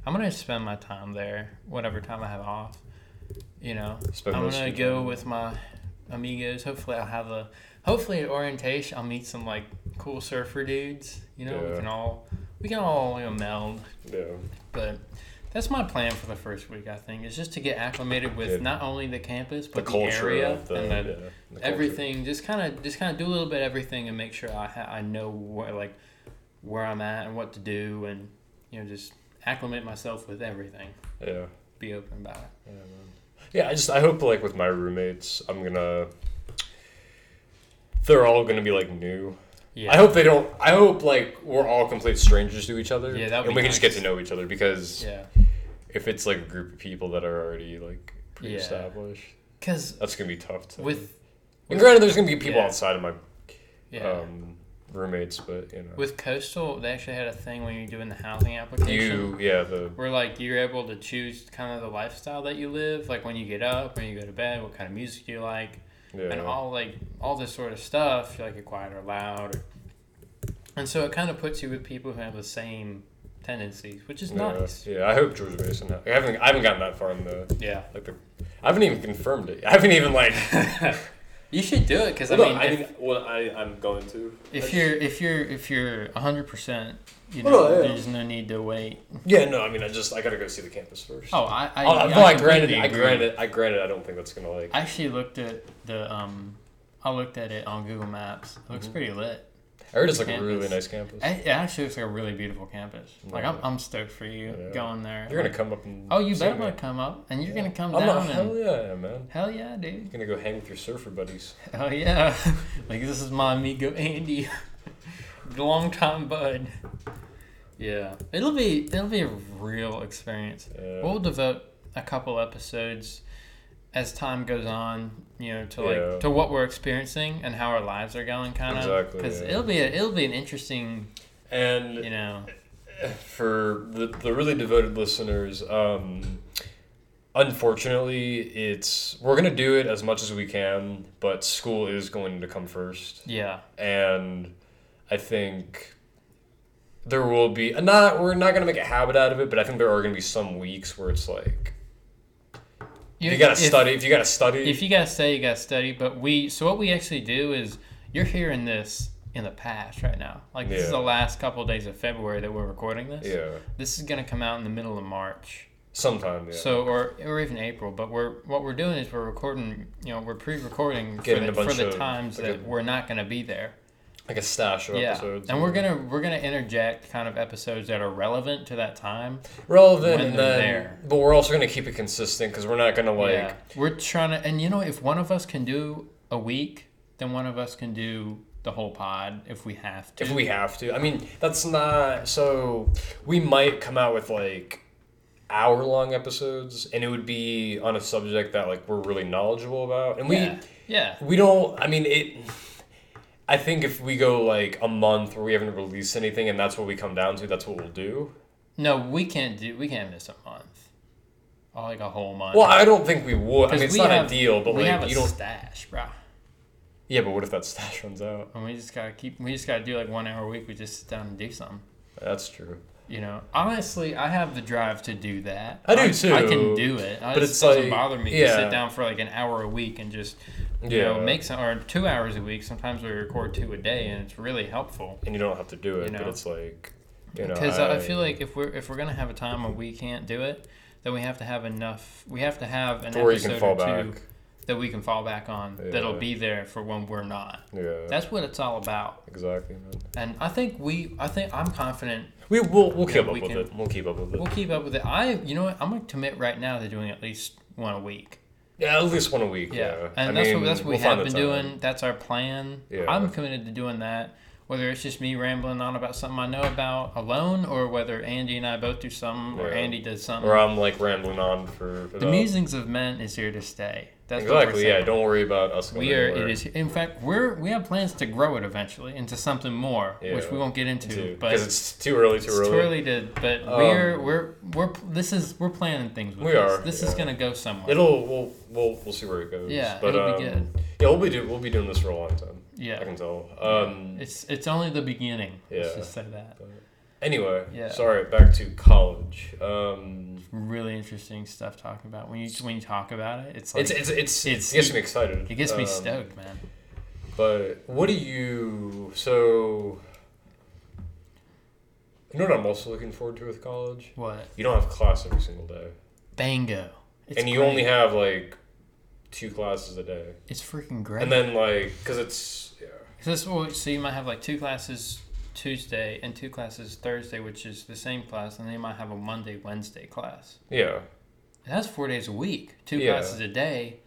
Speaker 2: I'm gonna spend my time there, whatever time I have off. You know,
Speaker 1: Spend
Speaker 2: I'm gonna go
Speaker 1: time.
Speaker 2: with my amigos. Hopefully, I'll have a. Hopefully, at orientation, I'll meet some like cool surfer dudes. You know, we can all we can all you know meld.
Speaker 1: yeah.
Speaker 2: But that's my plan for the first week. I think is just to get acclimated with not only the campus but the,
Speaker 1: culture
Speaker 2: area
Speaker 1: of the,
Speaker 2: and the,
Speaker 1: yeah, the culture.
Speaker 2: everything. Just kind of just kind of do a little bit of everything and make sure I ha- I know where like where I'm at and what to do and you know just acclimate myself with everything.
Speaker 1: Yeah.
Speaker 2: Be open about it.
Speaker 1: Yeah, man. Yeah, I just I hope like with my roommates, I'm gonna. They're all gonna be like new.
Speaker 2: Yeah.
Speaker 1: I hope they don't. I hope like we're all complete strangers to each other.
Speaker 2: Yeah, that
Speaker 1: and we can just get to know each other because
Speaker 2: Yeah.
Speaker 1: If it's like a group of people that are already like pre-established,
Speaker 2: Because
Speaker 1: that's gonna be tough to.
Speaker 2: with
Speaker 1: and granted, there's gonna be people
Speaker 2: Yeah.
Speaker 1: outside of my
Speaker 2: yeah.
Speaker 1: um, roommates, but you know,
Speaker 2: with coastal, they actually had a thing when you're doing the housing application.
Speaker 1: you, yeah, the
Speaker 2: where like you're able to choose kind of the lifestyle that you live, like when you get up, when you go to bed, what kind of music you like,
Speaker 1: yeah,
Speaker 2: and all like all this sort of stuff. You're like you're quiet or loud, or, and so it kind of puts you with people who have the same tendencies, which is
Speaker 1: yeah,
Speaker 2: nice.
Speaker 1: yeah. I hope George Mason. I haven't. I haven't gotten that far in the
Speaker 2: Yeah.
Speaker 1: like the. I haven't even confirmed it. I haven't even like.
Speaker 2: You should do it because I mean,
Speaker 1: no, I
Speaker 2: if,
Speaker 1: mean, well, I I'm going to.
Speaker 2: if
Speaker 1: I-
Speaker 2: you're if you're if you're hundred percent, you know,
Speaker 1: Well, yeah.
Speaker 2: there's no need to wait.
Speaker 1: Yeah, no, I mean, I just I gotta go see the campus first.
Speaker 2: Oh, I I,
Speaker 1: Oh,
Speaker 2: I,
Speaker 1: well, I, granted, I granted, I granted, I don't think that's gonna like.
Speaker 2: I actually looked at the um, I looked at it on Google Maps. It looks
Speaker 1: Mhm.
Speaker 2: pretty lit.
Speaker 1: I heard it's like a really nice campus.
Speaker 2: It actually looks like a really beautiful campus. Like I'm, I'm stoked for you
Speaker 1: Yeah.
Speaker 2: going there.
Speaker 1: You're gonna come up and.
Speaker 2: Oh, you better not come up, and you're gonna come
Speaker 1: I'm
Speaker 2: down.
Speaker 1: not. Hell yeah, man.
Speaker 2: hell yeah, dude.
Speaker 1: You're gonna go hang with your surfer buddies.
Speaker 2: Hell yeah. like this is my amigo Andy. Long time bud. Yeah. It'll be it'll be a real experience.
Speaker 1: Yeah.
Speaker 2: We'll devote a couple episodes as time goes on, you know, to like
Speaker 1: Yeah.
Speaker 2: to what we're experiencing and how our lives are going kind of
Speaker 1: Exactly,
Speaker 2: cuz
Speaker 1: yeah.
Speaker 2: it'll be a, it'll be an interesting,
Speaker 1: and
Speaker 2: you know.
Speaker 1: for the, the really devoted listeners, um, unfortunately, it's we're gonna do it as much as we can, but school is going to come first,
Speaker 2: Yeah.
Speaker 1: and I think there will be not we're not gonna make a habit out of it, but I think there are gonna be some weeks where it's like you, gotta
Speaker 2: if-
Speaker 1: study. If you gotta study,
Speaker 2: If you gotta study, you gotta study. But we, so what we actually do is, you're hearing this in the past right now. Like this is the last couple of days of February that we're recording this.
Speaker 1: yeah,
Speaker 2: This is gonna come out in the middle of March.
Speaker 1: sometime. Yeah.
Speaker 2: So or or even April. But we're what we're doing is we're recording. You know, we're pre-recording for the, for the times that we're not gonna be there.
Speaker 1: Like a stash of
Speaker 2: Yeah,
Speaker 1: episodes.
Speaker 2: and we're gonna we're gonna interject kind of episodes that are relevant to that time.
Speaker 1: relevant, and then,
Speaker 2: there.
Speaker 1: but we're also gonna keep it consistent because we're not gonna like.
Speaker 2: yeah, we're trying to, and you know, if one of us can do a week, then one of us can do the whole pod if we have to.
Speaker 1: If we have to. I mean, that's not so we might come out with like hour long episodes and it would be on a subject that like we're really knowledgeable about. And we
Speaker 2: yeah, yeah,
Speaker 1: we don't I mean it I think if we go like a month where we haven't released anything and that's what we come down to, that's what we'll do.
Speaker 2: no, we can't do. We can't miss a month, or like a whole month.
Speaker 1: Well, I don't think we would. I mean, it's not
Speaker 2: have-
Speaker 1: ideal, but
Speaker 2: we
Speaker 1: like
Speaker 2: have a
Speaker 1: you don't.
Speaker 2: stash, bro.
Speaker 1: Yeah, but what if that stash runs out?
Speaker 2: And we just gotta keep. We just gotta do like one hour a week. We just sit down and do something.
Speaker 1: That's true.
Speaker 2: You know, honestly, I have the drive to do that.
Speaker 1: I do
Speaker 2: I
Speaker 1: too.
Speaker 2: can do it. I
Speaker 1: But it's
Speaker 2: doesn't
Speaker 1: like-
Speaker 2: bother me to sit down for like an hour a week and just you
Speaker 1: Yeah.
Speaker 2: know make some or two hours a week. Sometimes we record two a day, and it's really helpful.
Speaker 1: And you don't have to do it,
Speaker 2: You
Speaker 1: but
Speaker 2: know.
Speaker 1: it's like you know.
Speaker 2: Because I, feel like if we're if we're gonna have a time where we can't do it, then we have to have enough. We have to have an
Speaker 1: or
Speaker 2: episode or two
Speaker 1: back.
Speaker 2: that we can fall back on. That'll be there for when we're not.
Speaker 1: Yeah.
Speaker 2: That's what it's all about.
Speaker 1: exactly, man.
Speaker 2: And I think we. I think I'm confident
Speaker 1: We will we'll
Speaker 2: Yeah,
Speaker 1: keep up
Speaker 2: we
Speaker 1: with
Speaker 2: can-
Speaker 1: it. We'll keep up with it.
Speaker 2: we'll keep up with it. I. You know what? I'm gonna commit right now to doing at least one a week.
Speaker 1: yeah, at least one a week.
Speaker 2: Yeah,
Speaker 1: Yeah,
Speaker 2: and
Speaker 1: I
Speaker 2: that's
Speaker 1: mean,
Speaker 2: what that's what
Speaker 1: we'll
Speaker 2: have been doing. That's our plan.
Speaker 1: Yeah.
Speaker 2: I'm committed to doing that. Whether it's just me rambling on about something I know about alone, or whether Andy and I both do something, or
Speaker 1: Yeah.
Speaker 2: Andy does something.
Speaker 1: Or I'm like rambling on for, for
Speaker 2: the
Speaker 1: that.
Speaker 2: musings of men is here to stay. That's
Speaker 1: Exactly. Yeah. Don't worry about us. Going
Speaker 2: We are.
Speaker 1: anywhere.
Speaker 2: It is. In fact, we're we have plans to grow it eventually into something more, which we won't get into.
Speaker 1: Because it's too early. Too
Speaker 2: it's
Speaker 1: early.
Speaker 2: too early to. But
Speaker 1: Um,
Speaker 2: we're we're we're this is we're planning things. With
Speaker 1: We
Speaker 2: this.
Speaker 1: are,
Speaker 2: This is gonna go somewhere.
Speaker 1: It'll we'll we'll we'll see where it goes.
Speaker 2: Yeah,
Speaker 1: but,
Speaker 2: it'll
Speaker 1: um,
Speaker 2: be good.
Speaker 1: Yeah, we'll be do, we'll be doing this for a long time.
Speaker 2: Yeah.
Speaker 1: I can tell. Um.
Speaker 2: It's it's only the beginning. Let's
Speaker 1: Yeah.
Speaker 2: just say that.
Speaker 1: Anyway.
Speaker 2: Yeah.
Speaker 1: Sorry. Back to college. Um.
Speaker 2: Really interesting stuff talking about when you when you talk about it. It's like
Speaker 1: It's it's it's,
Speaker 2: it's-
Speaker 1: it gets me excited.
Speaker 2: it gets me
Speaker 1: Um,
Speaker 2: stoked, man.
Speaker 1: But what do you so? You know what I'm also looking forward to with college?
Speaker 2: What?
Speaker 1: You don't have class every single day,
Speaker 2: Bingo. It's
Speaker 1: and you
Speaker 2: great.
Speaker 1: only have like two classes a day,
Speaker 2: It's freaking great.
Speaker 1: and then like because it's yeah,
Speaker 2: So this well, so you might have like two classes Tuesday and two classes Thursday, which is the same class, and then you might have a Monday Wednesday class.
Speaker 1: yeah,
Speaker 2: And that's four days a week, two
Speaker 1: Yeah.
Speaker 2: classes a day.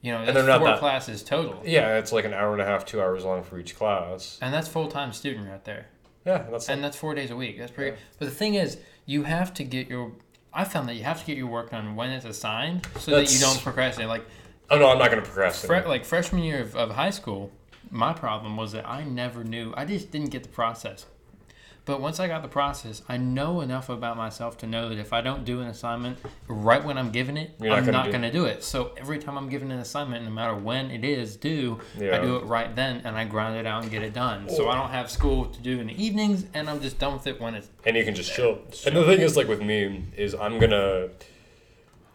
Speaker 2: You know,
Speaker 1: And
Speaker 2: that's
Speaker 1: they're not
Speaker 2: four
Speaker 1: that-
Speaker 2: classes total,
Speaker 1: yeah. It's like an hour and a half, two hours long for each class.
Speaker 2: and that's full time student right there.
Speaker 1: Yeah, that's
Speaker 2: and that's four days a week. That's pretty.
Speaker 1: Yeah.
Speaker 2: But the thing is, you have to get your. I found that you have to get your work done when it's assigned, so that you don't procrastinate. Like,
Speaker 1: oh no, I'm not gonna
Speaker 2: fre-
Speaker 1: procrastinate.
Speaker 2: like freshman year of, of high school, my problem was that I never knew. I just didn't get the process. But once I got the process, I know enough about myself to know that if I don't do an assignment right when I'm given it,
Speaker 1: You're
Speaker 2: I'm
Speaker 1: gonna
Speaker 2: not going to do it. So every time I'm given an assignment, no matter when it is due, I do it right then and I grind it out and get it done. So I oh. don't have school to do in the evenings and I'm just done with it when it's
Speaker 1: and you can just chill. And the thing is, like with me, is I'm gonna,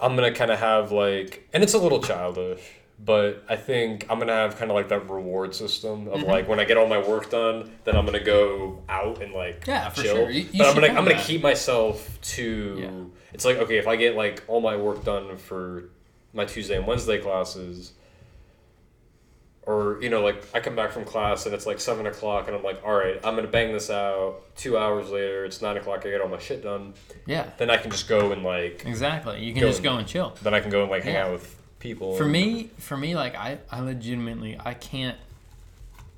Speaker 1: I'm gonna kind of have like, and it's a little childish, but I think I'm gonna have kind of like that reward system of
Speaker 2: Mhm.
Speaker 1: like when I get all my work done, then I'm gonna go out and like
Speaker 2: Yeah,
Speaker 1: chill.
Speaker 2: sure. You- you
Speaker 1: but I'm gonna I'm gonna keep myself to.
Speaker 2: Yeah.
Speaker 1: It's like okay, if I get like all my work done for my Tuesday and Wednesday classes, or you know like I come back from class and it's like seven o'clock and I'm like, all right, I'm gonna bang this out. Two hours later, it's nine o'clock. I get all my shit done.
Speaker 2: Yeah,
Speaker 1: Then I can just go and like
Speaker 2: exactly. You can
Speaker 1: Go
Speaker 2: just
Speaker 1: and-
Speaker 2: go and chill.
Speaker 1: then I can go and like hang
Speaker 2: Yeah.
Speaker 1: out with people.
Speaker 2: For
Speaker 1: and-
Speaker 2: me, for me, like I, I legitimately, I can't,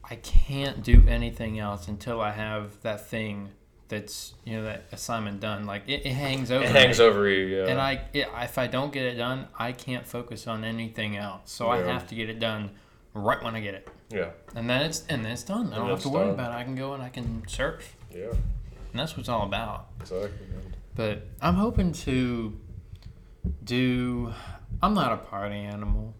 Speaker 2: I can't do anything else until I have that thing that's you know that assignment done. Like it, it hangs over.
Speaker 1: it hangs
Speaker 2: me.
Speaker 1: over you. Yeah.
Speaker 2: And I, it, if I don't get it done, I can't focus on anything else. So I have to get it done right when I get it,
Speaker 1: yeah.
Speaker 2: and then it's and then it's done. I don't have to worry
Speaker 1: done.
Speaker 2: about it. I can go and I can surf,
Speaker 1: Yeah.
Speaker 2: and that's what it's all about.
Speaker 1: Exactly. Man.
Speaker 2: But I'm hoping to do. I'm not a party animal.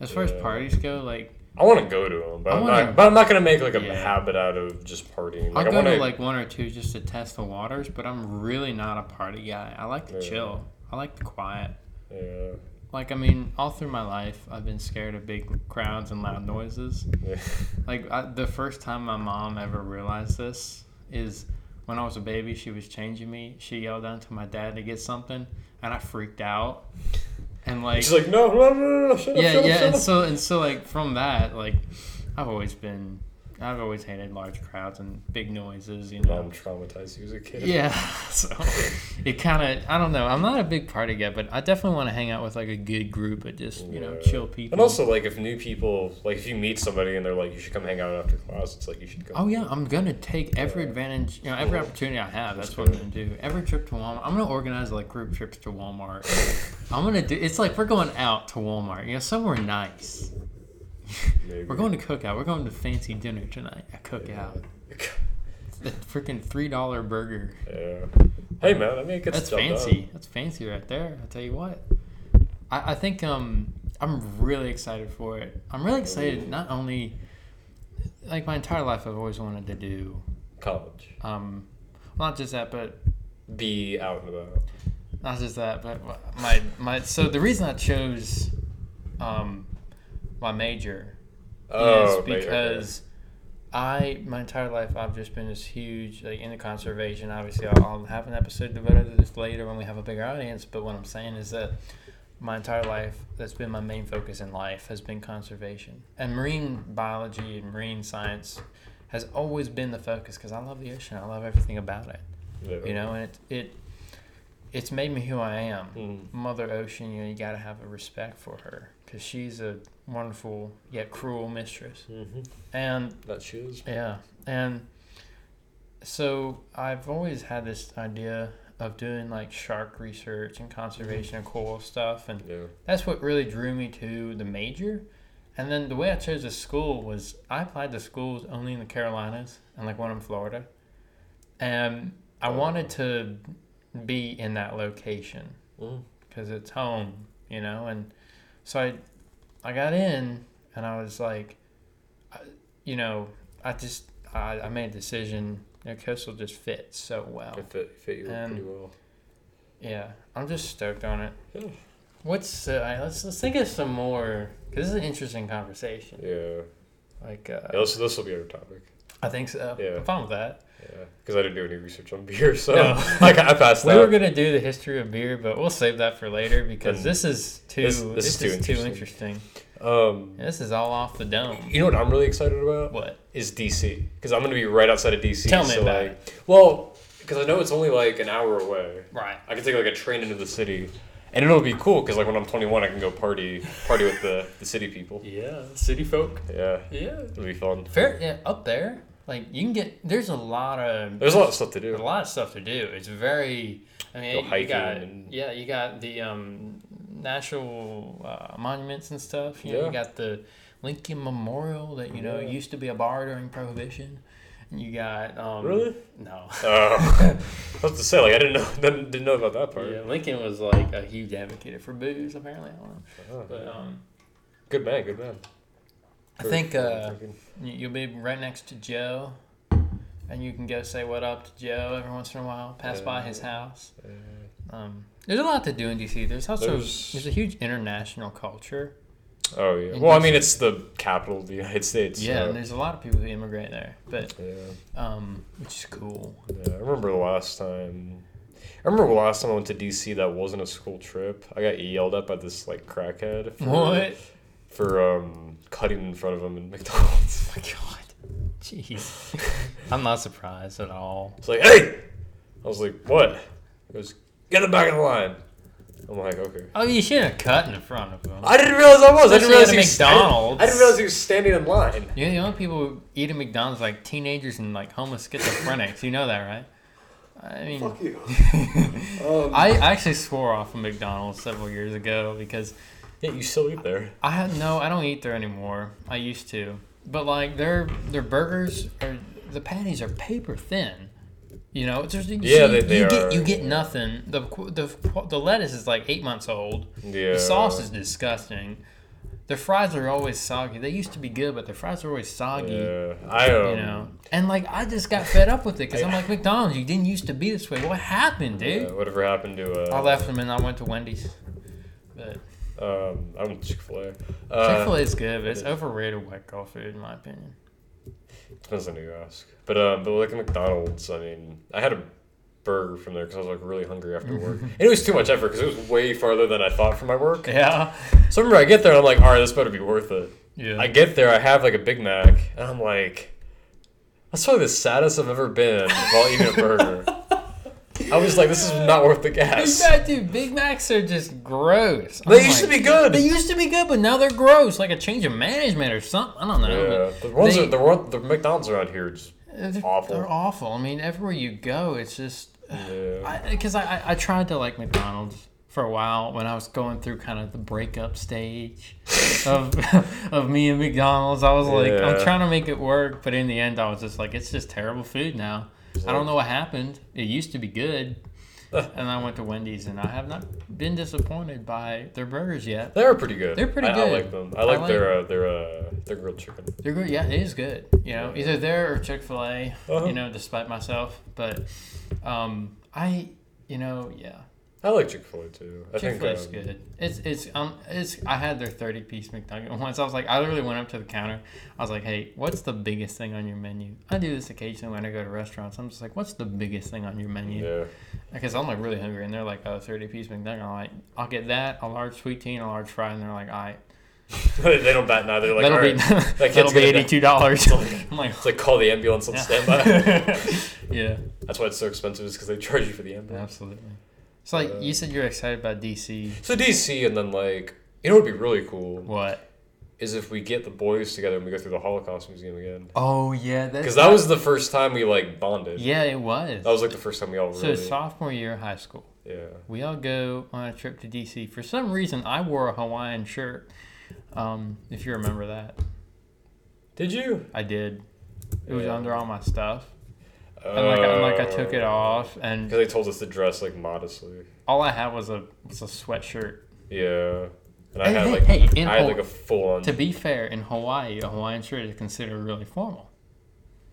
Speaker 2: As far as parties go, like
Speaker 1: I want to go to them, but
Speaker 2: I
Speaker 1: I'm
Speaker 2: wanna-
Speaker 1: not. But I'm not gonna make like a
Speaker 2: Yeah.
Speaker 1: habit out of just partying.
Speaker 2: I'll
Speaker 1: Like I
Speaker 2: go
Speaker 1: want
Speaker 2: to like one or two just to test the waters. But I'm really not a party guy. I like to
Speaker 1: Yeah.
Speaker 2: chill. I like the quiet.
Speaker 1: Yeah.
Speaker 2: Like I mean, all through my life, I've been scared of big crowds and loud noises.
Speaker 1: Yeah.
Speaker 2: Like I, the first time my mom ever realized this is when I was a baby. She was changing me. She yelled down to my dad to get something, and I freaked out. And like,
Speaker 1: She's like, no, no, no, no, no, shut
Speaker 2: yeah,
Speaker 1: up, shut
Speaker 2: yeah.
Speaker 1: up, shut
Speaker 2: And
Speaker 1: up.
Speaker 2: so and so like from that, like I've always been, I've always hated large crowds and big noises. You know.
Speaker 1: Mom traumatized you as a kid.
Speaker 2: Yeah, so it kind of I don't know. I'm not a big party guy, but I definitely want to hang out with like a good group of just you know
Speaker 1: Yeah.
Speaker 2: chill people.
Speaker 1: And also, like, if new people, like, if you meet somebody and they're like, you should come hang out after class, it's like you should go.
Speaker 2: Oh yeah, I'm gonna take every
Speaker 1: Yeah.
Speaker 2: advantage, you know, every opportunity I have. That's
Speaker 1: That's
Speaker 2: what I'm gonna do. Every trip to Walmart, I'm gonna organize like group trips to Walmart. I'm gonna do. It's like we're going out to Walmart, you know, somewhere nice. We're going to cookout. We're going to fancy dinner tonight A cookout. The freaking three dollar burger.
Speaker 1: Yeah. Hey man, I mean, it gets
Speaker 2: That's fancy.
Speaker 1: done.
Speaker 2: That's fancy right there. I tell you what. I, I think um I'm really excited for it. I'm really excited. Not only like my entire life, I've always wanted to do
Speaker 1: College.
Speaker 2: um not just that, but
Speaker 1: Be out and about.
Speaker 2: not just that, but my my. So the reason I chose um my major
Speaker 1: Oh,
Speaker 2: is because I my entire life I've just been this huge like into conservation. Obviously, I'll, I'll have an episode devoted to this later when we have a bigger audience. But what I'm saying is that my entire life that's been my main focus in life has been conservation and marine biology and marine science has always been the focus because I love the ocean. I love everything about it.
Speaker 1: Yeah.
Speaker 2: You know, and it it it's made me who I am.
Speaker 1: Mm.
Speaker 2: Mother Ocean, you know, you got to have a respect for her because she's a wonderful yet cruel mistress.
Speaker 1: Mm-hmm.
Speaker 2: And
Speaker 1: That she is.
Speaker 2: yeah, and so I've always had this idea of doing like shark research and conservation of coral stuff, and
Speaker 1: Yeah.
Speaker 2: that's what really drew me to the major. And then the way I chose the school was I applied to schools only in the Carolinas and like one in Florida, and I wanted to be in that location
Speaker 1: Mm.
Speaker 2: because it's home, you know. And so I, I got in, and I was like, I, you know, I just I, I made a decision. You know, Coastal just fits so well.
Speaker 1: It fit, fit you
Speaker 2: And-
Speaker 1: pretty well.
Speaker 2: Yeah, I'm just stoked on it.
Speaker 1: Yeah.
Speaker 2: What's uh, let's let's think of some more because this is an interesting conversation.
Speaker 1: Yeah.
Speaker 2: Like uh,
Speaker 1: yeah this this will be our topic.
Speaker 2: I think so.
Speaker 1: Yeah.
Speaker 2: I'm fine with that.
Speaker 1: Yeah. Because I didn't do any research on beer, so
Speaker 2: No.
Speaker 1: I, I passed
Speaker 2: We were gonna do the history of beer, but we'll save that for later because
Speaker 1: And
Speaker 2: this is too
Speaker 1: this-
Speaker 2: this,
Speaker 1: this is too
Speaker 2: is too
Speaker 1: interesting.
Speaker 2: interesting.
Speaker 1: Um,
Speaker 2: This is all off the dome.
Speaker 1: you know what I'm really excited about
Speaker 2: What?
Speaker 1: is DC because I'm gonna be right outside of DC.
Speaker 2: Tell me
Speaker 1: so
Speaker 2: about
Speaker 1: like, Well, because I know it's only like an hour away.
Speaker 2: Right.
Speaker 1: I can take like a train into the city, and it'll be cool because like when I'm 21, I can go party party with the the city people.
Speaker 2: Yeah, city folk.
Speaker 1: Yeah,
Speaker 2: Yeah.
Speaker 1: it'll be fun.
Speaker 2: Fair. Yeah, up there, like you can get. There's a lot of.
Speaker 1: There's a lot of stuff to do.
Speaker 2: There's a lot of stuff to do. It's very. I mean,
Speaker 1: Go
Speaker 2: you got
Speaker 1: and-
Speaker 2: yeah, you got the um, national uh, monuments and stuff. You know,
Speaker 1: Yeah.
Speaker 2: you got the Lincoln Memorial that you know
Speaker 1: Yeah.
Speaker 2: used to be a bar during Prohibition. And you got um,
Speaker 1: Really?
Speaker 2: no.
Speaker 1: Uh, I was to say like I didn't know didn't, didn't know about that part.
Speaker 2: Yeah, Lincoln was like a huge advocate for booze. Apparently, I don't know.
Speaker 1: Oh,
Speaker 2: But um,
Speaker 1: good man, good man.
Speaker 2: I
Speaker 1: For-
Speaker 2: think uh, you- you'll be right next to Joe, and you can go say what up to Joe every once in a while. Pass by his house.
Speaker 1: Uh,
Speaker 2: Um, there's a lot to do in DC. There's also
Speaker 1: There's-
Speaker 2: there's, a huge international culture.
Speaker 1: Oh yeah.
Speaker 2: In
Speaker 1: Well, I mean, it's the capital of the United States.
Speaker 2: Yeah,
Speaker 1: so-
Speaker 2: and there's a lot of people who immigrate there, but
Speaker 1: yeah.
Speaker 2: um, which is cool.
Speaker 1: Yeah, I remember the last time. I remember the last time I went to DC that wasn't a school trip. I got yelled at by this like crackhead for,
Speaker 2: What?
Speaker 1: for um cutting in front of him in McDonald's.
Speaker 2: my god. Jeez. I'm not surprised at all.
Speaker 1: It's like, hey, I was like, what? He goes, get in the back of the line. I'm like, okay.
Speaker 2: Oh, you should have cut in the front of him.
Speaker 1: I didn't realize I was. I didn't realize he was.
Speaker 2: McDonald's.
Speaker 1: I didn't realize he was standing in line.
Speaker 2: You're the only people who eat at McDonald's like teenagers and like homeless schizophrenics. you know that, right? I mean, Fuck
Speaker 1: you. um,
Speaker 2: I actually swore off of McDonald's several years ago because
Speaker 1: yeah, you still eat there.
Speaker 2: I had no, I don't eat there anymore. I used to, but like their their burgers are the patties are paper thin. You know, just, you
Speaker 1: Yeah, they- they
Speaker 2: you get you get nothing. The the the lettuce is like eight months old.
Speaker 1: Yeah.
Speaker 2: The sauce is disgusting. The fries are always soggy. They used to be good, but the fries are always soggy.
Speaker 1: Yeah, I um,
Speaker 2: You know, and like I just got fed up with it because I'm like McDonald's. You didn't used to be this way. What happened, dude?
Speaker 1: yeah, whatever happened to uh,
Speaker 2: I left them and I went to Wendy's. But
Speaker 1: Um, I went to Chick Fil A. Uh,
Speaker 2: Chick Fil A is good, but it's overrated white girl food in my opinion.
Speaker 1: Depends on who you ask. But um, but like McDonald's, I mean, I had a burger from there because I was like really hungry after work. and it was too much effort because it was way farther than I thought from my work.
Speaker 2: Yeah.
Speaker 1: So I remember I get there and I'm like, all right, this better be worth it.
Speaker 2: Yeah.
Speaker 1: I get there, I have like a Big Mac, and I'm like, that's probably the saddest I've ever been while eating a burger. I was like, this is not worth the gas.
Speaker 2: Dude, Big Macs are just gross.
Speaker 1: They
Speaker 2: I'm
Speaker 1: used to
Speaker 2: like-
Speaker 1: be good.
Speaker 2: They used to be good, but now they're gross. Like a change of management or something. I don't know.
Speaker 1: Yeah, the ones
Speaker 2: they-
Speaker 1: that the, one- the McDonald's around here just
Speaker 2: They're
Speaker 1: awful.
Speaker 2: They're awful. I mean, everywhere you go, it's just
Speaker 1: yeah.
Speaker 2: because I, I, I tried to like McDonald's for a while when I was going through kind of the breakup stage of of me and McDonald's. I was like, I'm
Speaker 1: Yeah.
Speaker 2: trying to make it work, but in the end, I was just like, it's just terrible food now. I don't know what happened. It used to be good. and I went to Wendy's, and I have not been disappointed by their burgers yet.
Speaker 1: They're pretty good.
Speaker 2: They're pretty
Speaker 1: I, I like them. I
Speaker 2: I
Speaker 1: like,
Speaker 2: like-
Speaker 1: their uh, their uh, their grilled chicken.
Speaker 2: They're good. Yeah, it is good. You know, either there or Chick Fil A.
Speaker 1: Uh-huh.
Speaker 2: You know, despite myself, but um, I, you know, yeah,
Speaker 1: I like Chick Fil A too. I
Speaker 2: Chick Fil A's
Speaker 1: um,
Speaker 2: good. It's it's um it's. I had their thirty piece McNugget once. I was like, I literally went up to the counter. I was like, Hey, what's the biggest thing on your menu? I do this occasionally when I go to restaurants. I'm just like, What's the biggest thing on your menu?
Speaker 1: Yeah,
Speaker 2: Because I'm like really hungry, and they're like, Oh, 30 piece McNugget. I'm like, I'll get that, a large sweet tea, and a large fry, and they're like, All right,
Speaker 1: they don't bat now. They're like,
Speaker 2: that'll
Speaker 1: all
Speaker 2: be
Speaker 1: right. That
Speaker 2: that'll be eighty two dollars. I'm like,
Speaker 1: It's like call the ambulance on
Speaker 2: Yeah.
Speaker 1: standby.
Speaker 2: yeah.
Speaker 1: That's why it's so expensive, is because they charge you for the ambulance.
Speaker 2: Absolutely. So like
Speaker 1: Uh,
Speaker 2: you said, you're excited about DC.
Speaker 1: So DC, and then like, you know, would be really cool
Speaker 2: What?
Speaker 1: is if we get the boys together and we go through the Holocaust Museum again.
Speaker 2: Oh yeah,
Speaker 1: Because that was the first time we like bonded.
Speaker 2: yeah, it was.
Speaker 1: That was like the first time we all
Speaker 2: so
Speaker 1: really.
Speaker 2: sophomore year of high school,
Speaker 1: yeah.
Speaker 2: we all go on a trip to DC. For some reason, I wore a Hawaiian shirt. Um, if you remember that,
Speaker 1: Did you?
Speaker 2: I did. It was
Speaker 1: Yeah.
Speaker 2: under all my stuff, and like, and like I took it
Speaker 1: Oh.
Speaker 2: off, and
Speaker 1: Because they told us to dress like modestly.
Speaker 2: all I had was a was a sweatshirt.
Speaker 1: Yeah. And I
Speaker 2: Hey,
Speaker 1: had
Speaker 2: hey,
Speaker 1: like
Speaker 2: hey, in
Speaker 1: I had
Speaker 2: Haw-
Speaker 1: like a full on.
Speaker 2: To be fair, in Hawaii, a Hawaiian shirt is considered really formal.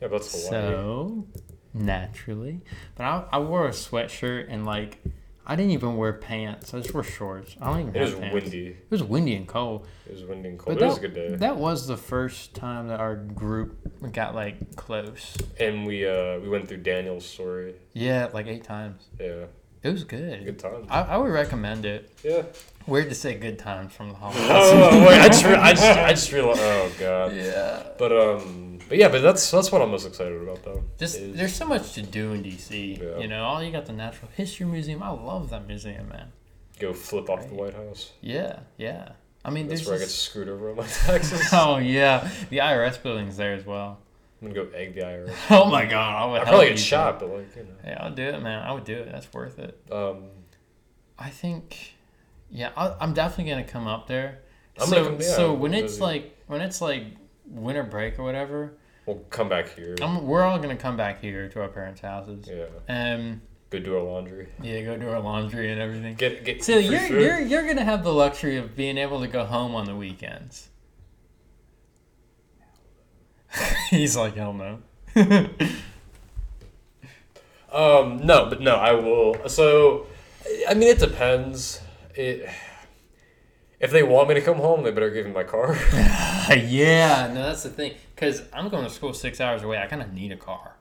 Speaker 1: yeah, but that's Hawaii.
Speaker 2: So naturally, but I, I wore a sweatshirt and like I didn't even wear pants. I just wore shorts. I don't even
Speaker 1: it was
Speaker 2: pants.
Speaker 1: windy.
Speaker 2: It was windy and cold.
Speaker 1: It was windy and cold.
Speaker 2: But
Speaker 1: it was
Speaker 2: that,
Speaker 1: a good day.
Speaker 2: that was the first time that our group got like close.
Speaker 1: and we uh we went through Daniel's story.
Speaker 2: Yeah, like eight times.
Speaker 1: Yeah.
Speaker 2: It was good.
Speaker 1: Good time.
Speaker 2: I, I would recommend it.
Speaker 1: Yeah.
Speaker 2: Weird to say good times from the Holocaust.
Speaker 1: Oh wait, I just, re- I just I just realized. Oh god.
Speaker 2: yeah.
Speaker 1: But um, but yeah, but that's that's what I'm most excited about though.
Speaker 2: Just
Speaker 1: is-
Speaker 2: there's so much to do in DC.
Speaker 1: Yeah.
Speaker 2: You know, all you got the Natural History Museum. I love that museum, man.
Speaker 1: go flip off the White House.
Speaker 2: Yeah, yeah. I mean,
Speaker 1: That's where I get screwed over on my taxes.
Speaker 2: Oh yeah, the IRS building's there as well.
Speaker 1: I'm gonna go egg the IRS.
Speaker 2: Oh my god, I would.
Speaker 1: I probably get shot, but like you
Speaker 2: that. Yeah, I'll do it, man. I would do it. That's worth it.
Speaker 1: Um,
Speaker 2: I think, yeah, I, I'm definitely gonna come up there.
Speaker 1: I'm
Speaker 2: so,
Speaker 1: gonna come- yeah,
Speaker 2: so when it's
Speaker 1: visit.
Speaker 2: like when it's like winter break or whatever,
Speaker 1: we'll come back here.
Speaker 2: I'm, we're all gonna come back here to our parents' houses.
Speaker 1: yeah.
Speaker 2: Um,
Speaker 1: Go do our laundry.
Speaker 2: yeah, go do our laundry and everything.
Speaker 1: Get get.
Speaker 2: So you're
Speaker 1: food.
Speaker 2: you're you're gonna have the luxury of being able to go home on the weekends. He's like, hell no.
Speaker 1: Um, no, but no, I will. So, I mean, it depends. It if they want me to come home, they better give me my car.
Speaker 2: yeah, no, that's the thing. Because I'm going to school six hours away. I kind of need a car.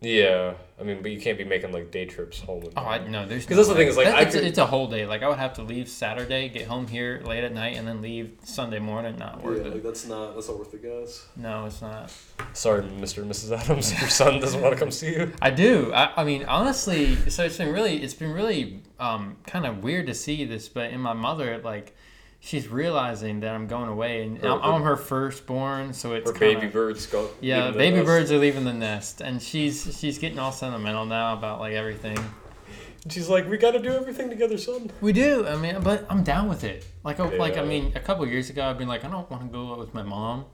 Speaker 1: Yeah, I mean, but you can't be making like day trips home. And
Speaker 2: Oh, I no, there's
Speaker 1: 'Cause
Speaker 2: no
Speaker 1: that's the thing is, like,
Speaker 2: That-
Speaker 1: I
Speaker 2: it's,
Speaker 1: could-
Speaker 2: it's a whole day. Like I would have to leave Saturday, get home here late at night, and then leave Sunday morning. Not worth it.
Speaker 1: that's not that's not worth the gas.
Speaker 2: No, it's not.
Speaker 1: Sorry, Mr. and Mrs. Adams, your son doesn't want to come see you.
Speaker 2: I do. I, I mean, honestly, so it's been really, it's been really um, kind of weird to see this, but in my mother, like, she's realizing that I'm going away, and
Speaker 1: Her-
Speaker 2: I'm, I'm her firstborn, so it's
Speaker 1: Her
Speaker 2: kinda,
Speaker 1: baby birds go.
Speaker 2: Yeah, baby
Speaker 1: nest.
Speaker 2: birds are leaving the nest, and she's she's getting all sentimental now about like everything.
Speaker 1: And She's like, we got to do everything together, son.
Speaker 2: We do. I mean, but I'm down with it. Like, I- like I mean, a couple years ago, I've been like, I don't want to go out with my mom,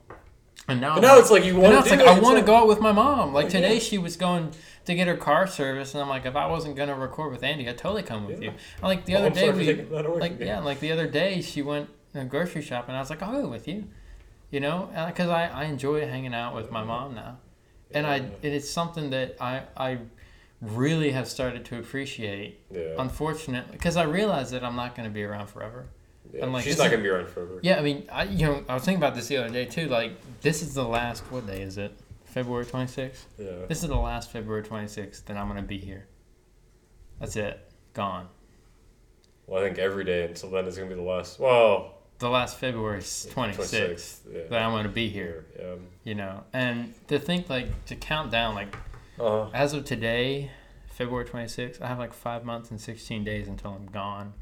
Speaker 2: and now
Speaker 1: But
Speaker 2: I'm
Speaker 1: it's like you want
Speaker 2: now
Speaker 1: to
Speaker 2: it's like
Speaker 1: it.
Speaker 2: I want to
Speaker 1: like-
Speaker 2: go out with my mom. Like
Speaker 1: Like,
Speaker 2: today,
Speaker 1: yeah.
Speaker 2: she was going to get her car service, and I'm like, if I wasn't gonna record with Andy, I'd totally come with
Speaker 1: Yeah.
Speaker 2: you. And like the
Speaker 1: Well,
Speaker 2: other
Speaker 1: I'm
Speaker 2: day, we
Speaker 1: taking that away
Speaker 2: like yeah, like the other day, she went grocery shopping. I was like, I'll go with you, you know, because I I enjoy hanging out with my mom now, and I it is something that I I really have started to appreciate.
Speaker 1: Yeah.
Speaker 2: Unfortunately, because I realize that I'm not going to be around forever.
Speaker 1: yeah.
Speaker 2: I'm like,
Speaker 1: She's not gonna be around forever.
Speaker 2: Yeah, I mean, I you know I was thinking about this the other day too. Like this is the last. What day is it? February twenty sixth.
Speaker 1: Yeah.
Speaker 2: This is the last February 26th that I'm going to be here. That's it. Gone.
Speaker 1: Well, I think every day until then is gonna be the last. Well,
Speaker 2: The last February 26th
Speaker 1: Yeah.
Speaker 2: that I'm going to be here,
Speaker 1: Yeah.
Speaker 2: you know. And to think, like, to count down, like,
Speaker 1: Uh huh.
Speaker 2: as of today, February 26th, I have like five months and 16 days until I'm gone.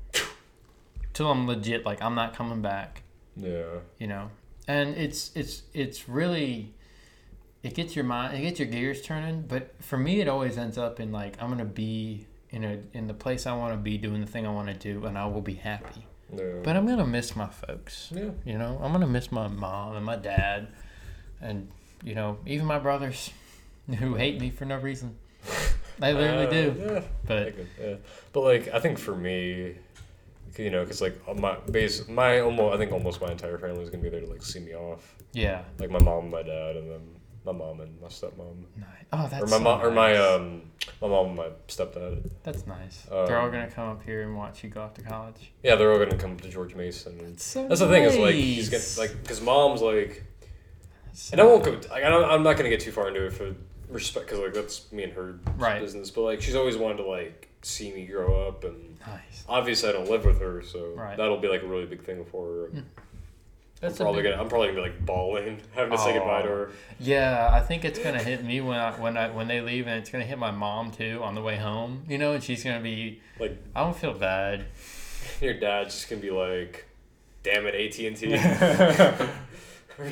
Speaker 2: Till I'm legit, like, I'm not coming back.
Speaker 1: Yeah.
Speaker 2: you know and it's it's it's really it gets your mind it gets your gears turning but for me it always ends up in like i'm gonna be in a in the place i want to be doing the thing i want to do and i will be happy
Speaker 1: Yeah.
Speaker 2: but i'm gonna miss my folks
Speaker 1: yeah.
Speaker 2: you know i'm gonna miss my mom and my dad and you know even my brothers who hate me for no reason they literally
Speaker 1: Uh,
Speaker 2: do
Speaker 1: Yeah.
Speaker 2: But
Speaker 1: yeah. But like, I think for me, you know, because like my base, my almost, I think almost my entire family is gonna be there to like see me off.
Speaker 2: yeah
Speaker 1: Like my mom, and my dad, and then my mom and my stepmom,
Speaker 2: nice. oh that's
Speaker 1: or my
Speaker 2: so
Speaker 1: mom, or my um, my mom and my stepdad.
Speaker 2: that's nice they're all
Speaker 1: um,
Speaker 2: gonna come up here and watch you go off to college
Speaker 1: Yeah, they're all gonna come to George Mason. And
Speaker 2: so
Speaker 1: that's the thing is like he's gonna like because mom's like,
Speaker 2: That's
Speaker 1: and I won't go. Like, I don't, I'm not gonna get too far into it for respect because like that's me and her
Speaker 2: Right.
Speaker 1: business. But like she's always wanted to like see me grow up and.
Speaker 2: Nice.
Speaker 1: Obviously, I don't live with her, so
Speaker 2: Right.
Speaker 1: that'll be like a really big thing for her. I'm
Speaker 2: That's a
Speaker 1: probably
Speaker 2: big-
Speaker 1: gonna, I'm probably gonna be like bawling, having to say goodbye to her.
Speaker 2: Yeah, I think it's gonna hit me when I when I when they leave, and it's gonna hit my mom too on the way home. You know, and she's gonna be.
Speaker 1: Like
Speaker 2: I don't feel bad.
Speaker 1: your dad's just gonna be like, "Damn it, AT and T,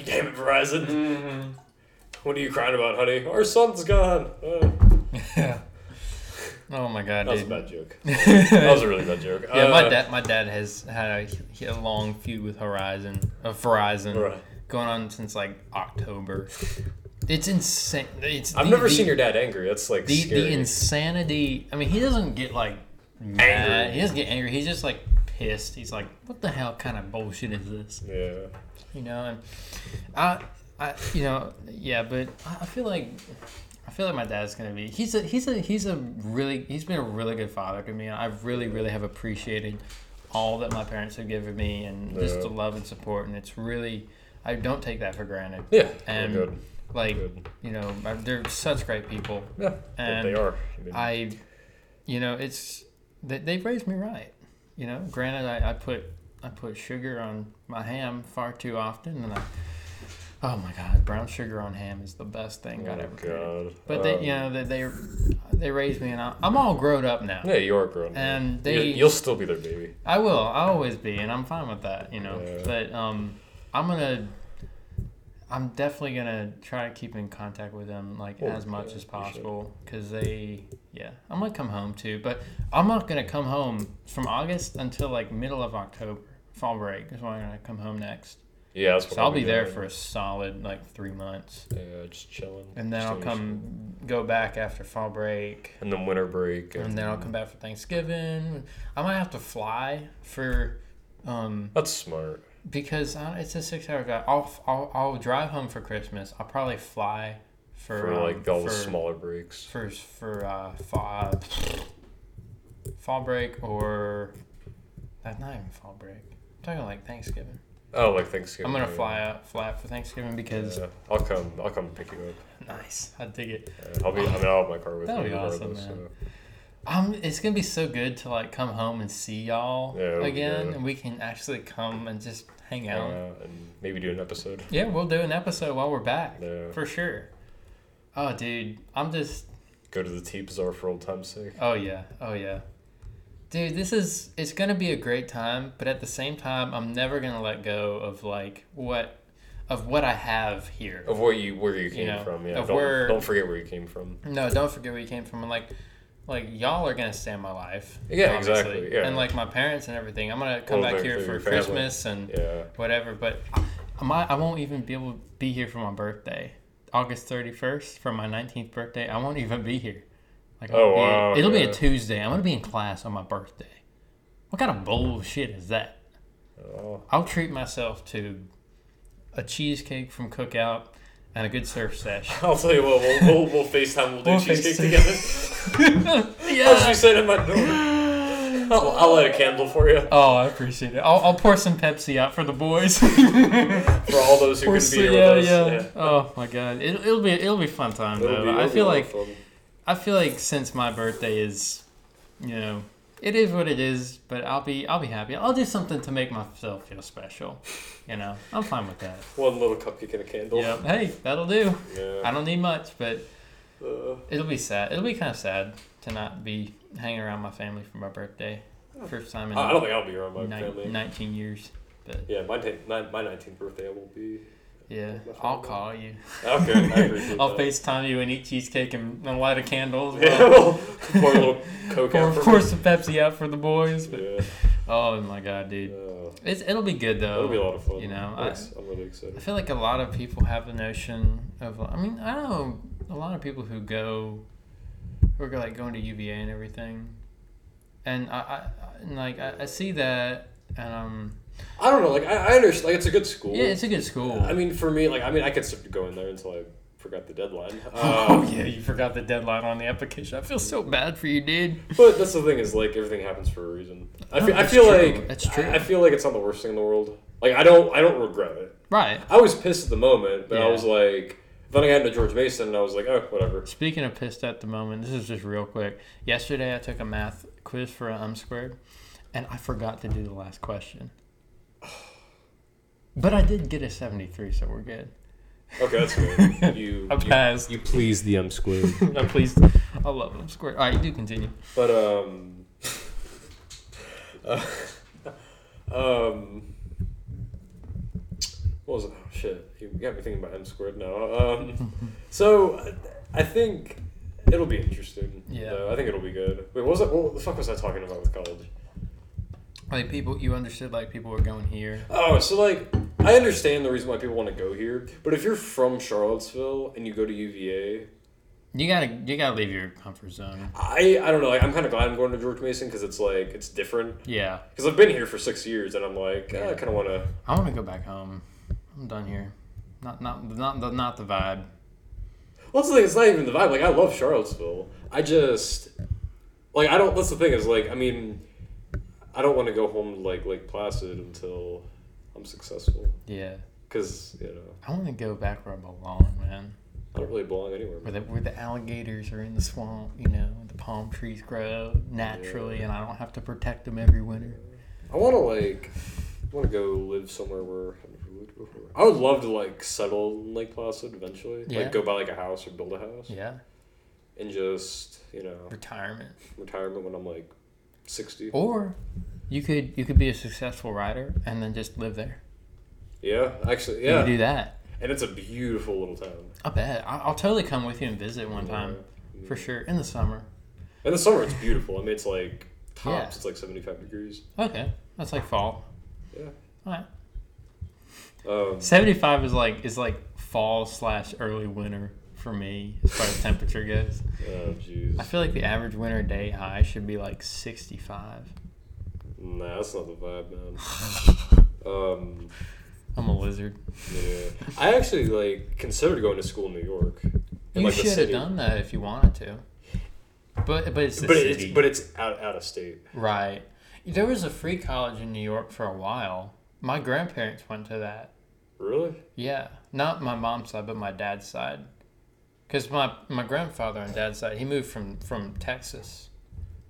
Speaker 1: damn it, Verizon.
Speaker 2: Mm-hmm.
Speaker 1: What are you crying about, honey? Our son's gone." Uh,
Speaker 2: yeah. Oh my god,
Speaker 1: that was a bad joke. That was a really bad joke.
Speaker 2: yeah, my
Speaker 1: Uh,
Speaker 2: dad my dad has had a, a long feud with Horizon, uh, Verizon,
Speaker 1: Right.
Speaker 2: going on since like October. It's insane. It's
Speaker 1: I've
Speaker 2: the-
Speaker 1: never
Speaker 2: the-
Speaker 1: seen your dad angry. That's like
Speaker 2: the the insanity. I mean, he doesn't get like mad.
Speaker 1: Angry.
Speaker 2: He doesn't get angry. He's just like pissed. He's like, "What the hell kind of bullshit is this?"
Speaker 1: yeah.
Speaker 2: You know, and I, I, you know, yeah, but I feel like. I feel like my dad's gonna be. He's a he's a he's a really he's been a really good father to me. I really really have appreciated all that my parents have given me and just the love and support. And it's really I don't take that for granted.
Speaker 1: Yeah.
Speaker 2: And
Speaker 1: good.
Speaker 2: like
Speaker 1: Good.
Speaker 2: you know, they're such great people.
Speaker 1: Yeah.
Speaker 2: and
Speaker 1: they are. I
Speaker 2: I, you know, it's they, they've raised me right. You know, granted, I, I put I put sugar on my ham far too often, and I, oh my god, brown sugar on ham is the best thing God
Speaker 1: oh
Speaker 2: ever created.
Speaker 1: God.
Speaker 2: But they, you
Speaker 1: Um,
Speaker 2: know, they they, they raised me, and I, I'm all grown up now.
Speaker 1: Yeah, you are grown.
Speaker 2: And they-
Speaker 1: you'll still be their baby.
Speaker 2: I will. I'll always be, and I'm fine with that. You know,
Speaker 1: Yeah.
Speaker 2: but um, I'm gonna. I'm definitely gonna try to keep in contact with them like
Speaker 1: Well,
Speaker 2: as much
Speaker 1: yeah,
Speaker 2: as possible because they, yeah, I'm gonna come home too. But I'm not gonna come home from August until like middle of October. Fall break is when I'm gonna come home next.
Speaker 1: Yeah, that's what
Speaker 2: So I'll be there for a solid like three months,
Speaker 1: Yeah, just chilling.
Speaker 2: and then
Speaker 1: just
Speaker 2: I'll
Speaker 1: doing
Speaker 2: come go back after fall break.
Speaker 1: And then winter break.
Speaker 2: And then I'll come back for Thanksgiving. I might have to fly for um,
Speaker 1: That's smart.
Speaker 2: because I, it's a six-hour drive. I'll, I'll I'll drive home for Christmas. I'll probably fly for,
Speaker 1: For,
Speaker 2: um,
Speaker 1: like all the
Speaker 2: for-
Speaker 1: smaller breaks.
Speaker 2: for for uh, fall, fall break or uh, not even fall break. I'm talking like Thanksgiving.
Speaker 1: Oh, like Thanksgiving.
Speaker 2: I'm gonna fly out flat for Thanksgiving because
Speaker 1: Yeah, I'll come. I'll come pick you up.
Speaker 2: nice. I dig it.
Speaker 1: Yeah, I'll be. I mean, I'll have my car with
Speaker 2: That'd
Speaker 1: me.
Speaker 2: be awesome, man.
Speaker 1: so.
Speaker 2: Um, it's gonna be so good to like come home and see y'all
Speaker 1: Yeah,
Speaker 2: again, and we can actually come and just hang out.
Speaker 1: out and maybe do an episode.
Speaker 2: Yeah, we'll do an episode while we're back for sure. Oh, dude, I'm just.
Speaker 1: Go to the tea bazaar for old time's sake.
Speaker 2: Oh yeah, oh yeah, dude. This is. It's gonna be a great time, but at the same time, I'm never gonna let go of like what, of what I have here.
Speaker 1: Of where you where you came
Speaker 2: know,
Speaker 1: from. Yeah.
Speaker 2: of
Speaker 1: Don't,
Speaker 2: where-
Speaker 1: don't forget where you came from.
Speaker 2: No, don't forget where you came from. And like, like y'all are gonna stay in my life.
Speaker 1: Yeah,
Speaker 2: obviously.
Speaker 1: exactly, yeah.
Speaker 2: And like my parents and everything. I'm gonna come back here for. Christmas and
Speaker 1: Yeah.
Speaker 2: whatever. But I might, I won't even be able to be here for my birthday, August 31st for my 19th birthday. I won't even be here. Like,
Speaker 1: Oh,
Speaker 2: be-
Speaker 1: wow,
Speaker 2: It'll be a Tuesday. I'm gonna be in class on my birthday. What kind of bullshit is that?
Speaker 1: Oh.
Speaker 2: I'll treat myself to a cheesecake from Cookout and a good surf sesh.
Speaker 1: I'll tell you what. We'll we'll, we'll Facetime. We'll do
Speaker 2: We'll
Speaker 1: cheesecake together. As
Speaker 2: yeah.
Speaker 1: you said in my door. I'll, I'll light a candle for you.
Speaker 2: Oh, I appreciate it. I'll, I'll pour some Pepsi out for the boys.
Speaker 1: For all those who can be here
Speaker 2: yeah,
Speaker 1: with us.
Speaker 2: yeah. Oh my god, it, it'll be it'll be fun time
Speaker 1: It'll
Speaker 2: though.
Speaker 1: be-
Speaker 2: I feel like
Speaker 1: fun.
Speaker 2: I feel like since my birthday is, you know, it is what it is. But I'll be I'll be happy. I'll do something to make myself feel special. You know, I'm fine with that.
Speaker 1: one little cupcake and a candle.
Speaker 2: Yep. Hey, that'll do.
Speaker 1: Yeah.
Speaker 2: I don't need much, but
Speaker 1: Uh,
Speaker 2: it'll be sad. It'll be kind of sad to not be hanging around my family for my birthday. First time in
Speaker 1: I I don't think I'll be around my
Speaker 2: nine-
Speaker 1: family.
Speaker 2: 19 years. But
Speaker 1: Yeah, my ta- my my nineteenth birthday I won't be.
Speaker 2: Yeah, I'll
Speaker 1: family.
Speaker 2: call you.
Speaker 1: Okay, I appreciate
Speaker 2: I'll
Speaker 1: that.
Speaker 2: FaceTime you and eat cheesecake and, and light a candle. as
Speaker 1: Yeah,
Speaker 2: well.
Speaker 1: we'll pour a little coke
Speaker 2: pour,
Speaker 1: out
Speaker 2: pour some Pepsi out for the boys. But,
Speaker 1: Yeah,
Speaker 2: oh my god, dude,
Speaker 1: uh,
Speaker 2: it's, it'll be good though.
Speaker 1: it'll be a lot of fun.
Speaker 2: You know,
Speaker 1: I'm, I'm really excited.
Speaker 2: I feel like a lot of people have the notion of. I mean, I know a lot of people who go, who are like going to UVA and everything, and I, I and like I, I see that, and um,
Speaker 1: I don't know, like I, I understand, like it's a good school.
Speaker 2: yeah, it's a good school.
Speaker 1: I mean, for me, like I mean, I could go in there until I forgot the deadline.
Speaker 2: oh
Speaker 1: Um,
Speaker 2: yeah, you forgot the deadline on the application. I feel so bad for you, dude.
Speaker 1: But that's the thing is like everything happens for a reason. I
Speaker 2: No,
Speaker 1: feel, I feel
Speaker 2: true.
Speaker 1: like
Speaker 2: That's true.
Speaker 1: I, I feel like it's not the worst thing in the world. Like I don't I don't regret it.
Speaker 2: Right.
Speaker 1: I was pissed at the moment, but I was like, then I got into George Mason, and I was like, oh, whatever.
Speaker 2: Speaking of pissed at the moment, this is just real quick. Yesterday, I took a math quiz for an um squared, and I forgot to do the last question. But I did get a 73, so we're good.
Speaker 1: Okay, that's good. You
Speaker 2: I
Speaker 1: you,
Speaker 2: passed.
Speaker 1: you pleased the M squared.
Speaker 2: I'm pleased. I love m squared. All right, you continue.
Speaker 1: But um, uh, um, what was it? Oh shit! You got me thinking about M squared now. Um, so I think it'll be interesting.
Speaker 2: Yeah.
Speaker 1: though. I think it'll be good. Wait, what was it? What the fuck was I talking about with college?
Speaker 2: Like people, you understood like people were going here.
Speaker 1: Oh, so like I understand the reason why people want to go here, but if you're from Charlottesville and you go to UVA,
Speaker 2: You gotta, you gotta leave your comfort zone.
Speaker 1: I I don't know. Like I'm kind of glad I'm going to George Mason because it's like it's different.
Speaker 2: Yeah,
Speaker 1: Because I've been here for six years, and I'm like, eh, I kind of want to.
Speaker 2: I want to go back home. I'm done here. Not, not, not the, not the vibe.
Speaker 1: Well, that's the thing. It's not even the vibe. Like, I love Charlottesville. I just like I don't. That's the thing. Is like I mean, I don't want to go home to like Lake Placid until I'm successful.
Speaker 2: Yeah,
Speaker 1: Because you know
Speaker 2: I want to go back where I belong, man.
Speaker 1: I don't really belong anywhere.
Speaker 2: Where the, where the alligators are in the swamp, you know, the palm trees grow naturally, and I don't have to protect them every winter.
Speaker 1: I want to like. I want to go live somewhere where I've never lived before. I would love to like settle in Lake Placid eventually.
Speaker 2: Yeah.
Speaker 1: Like go buy like a house or build a house
Speaker 2: Yeah,
Speaker 1: and just you know
Speaker 2: retirement.
Speaker 1: retirement when I'm like sixty.
Speaker 2: Or you could you could be a successful writer and then just live there.
Speaker 1: Yeah, actually,
Speaker 2: You
Speaker 1: yeah.
Speaker 2: could do that.
Speaker 1: And it's a beautiful little town.
Speaker 2: I bet. I- I'll totally come with you and visit one time
Speaker 1: Yeah.
Speaker 2: for sure in the summer.
Speaker 1: In the summer, it's beautiful. I mean, it's like tops.
Speaker 2: Yeah.
Speaker 1: It's like seventy-five degrees.
Speaker 2: Okay, that's like fall.
Speaker 1: Yeah.
Speaker 2: All right.
Speaker 1: Um,
Speaker 2: Seventy five is like is like fall slash early winter for me as far as temperature goes.
Speaker 1: oh jeez.
Speaker 2: I feel like the average winter day high should be like sixty five.
Speaker 1: Nah, that's not the vibe, man. um,
Speaker 2: I'm a lizard.
Speaker 1: yeah. I actually like considered going to school in New York. In,
Speaker 2: You
Speaker 1: like, the
Speaker 2: should have done that if you wanted to. But but it's
Speaker 1: But
Speaker 2: city,
Speaker 1: it's but it's out out of state.
Speaker 2: right? There was a free college in New York for a while. My grandparents went to that.
Speaker 1: Really?
Speaker 2: Yeah, not my mom's side, but my dad's side. Because my, my grandfather on dad's side, he moved from, from Texas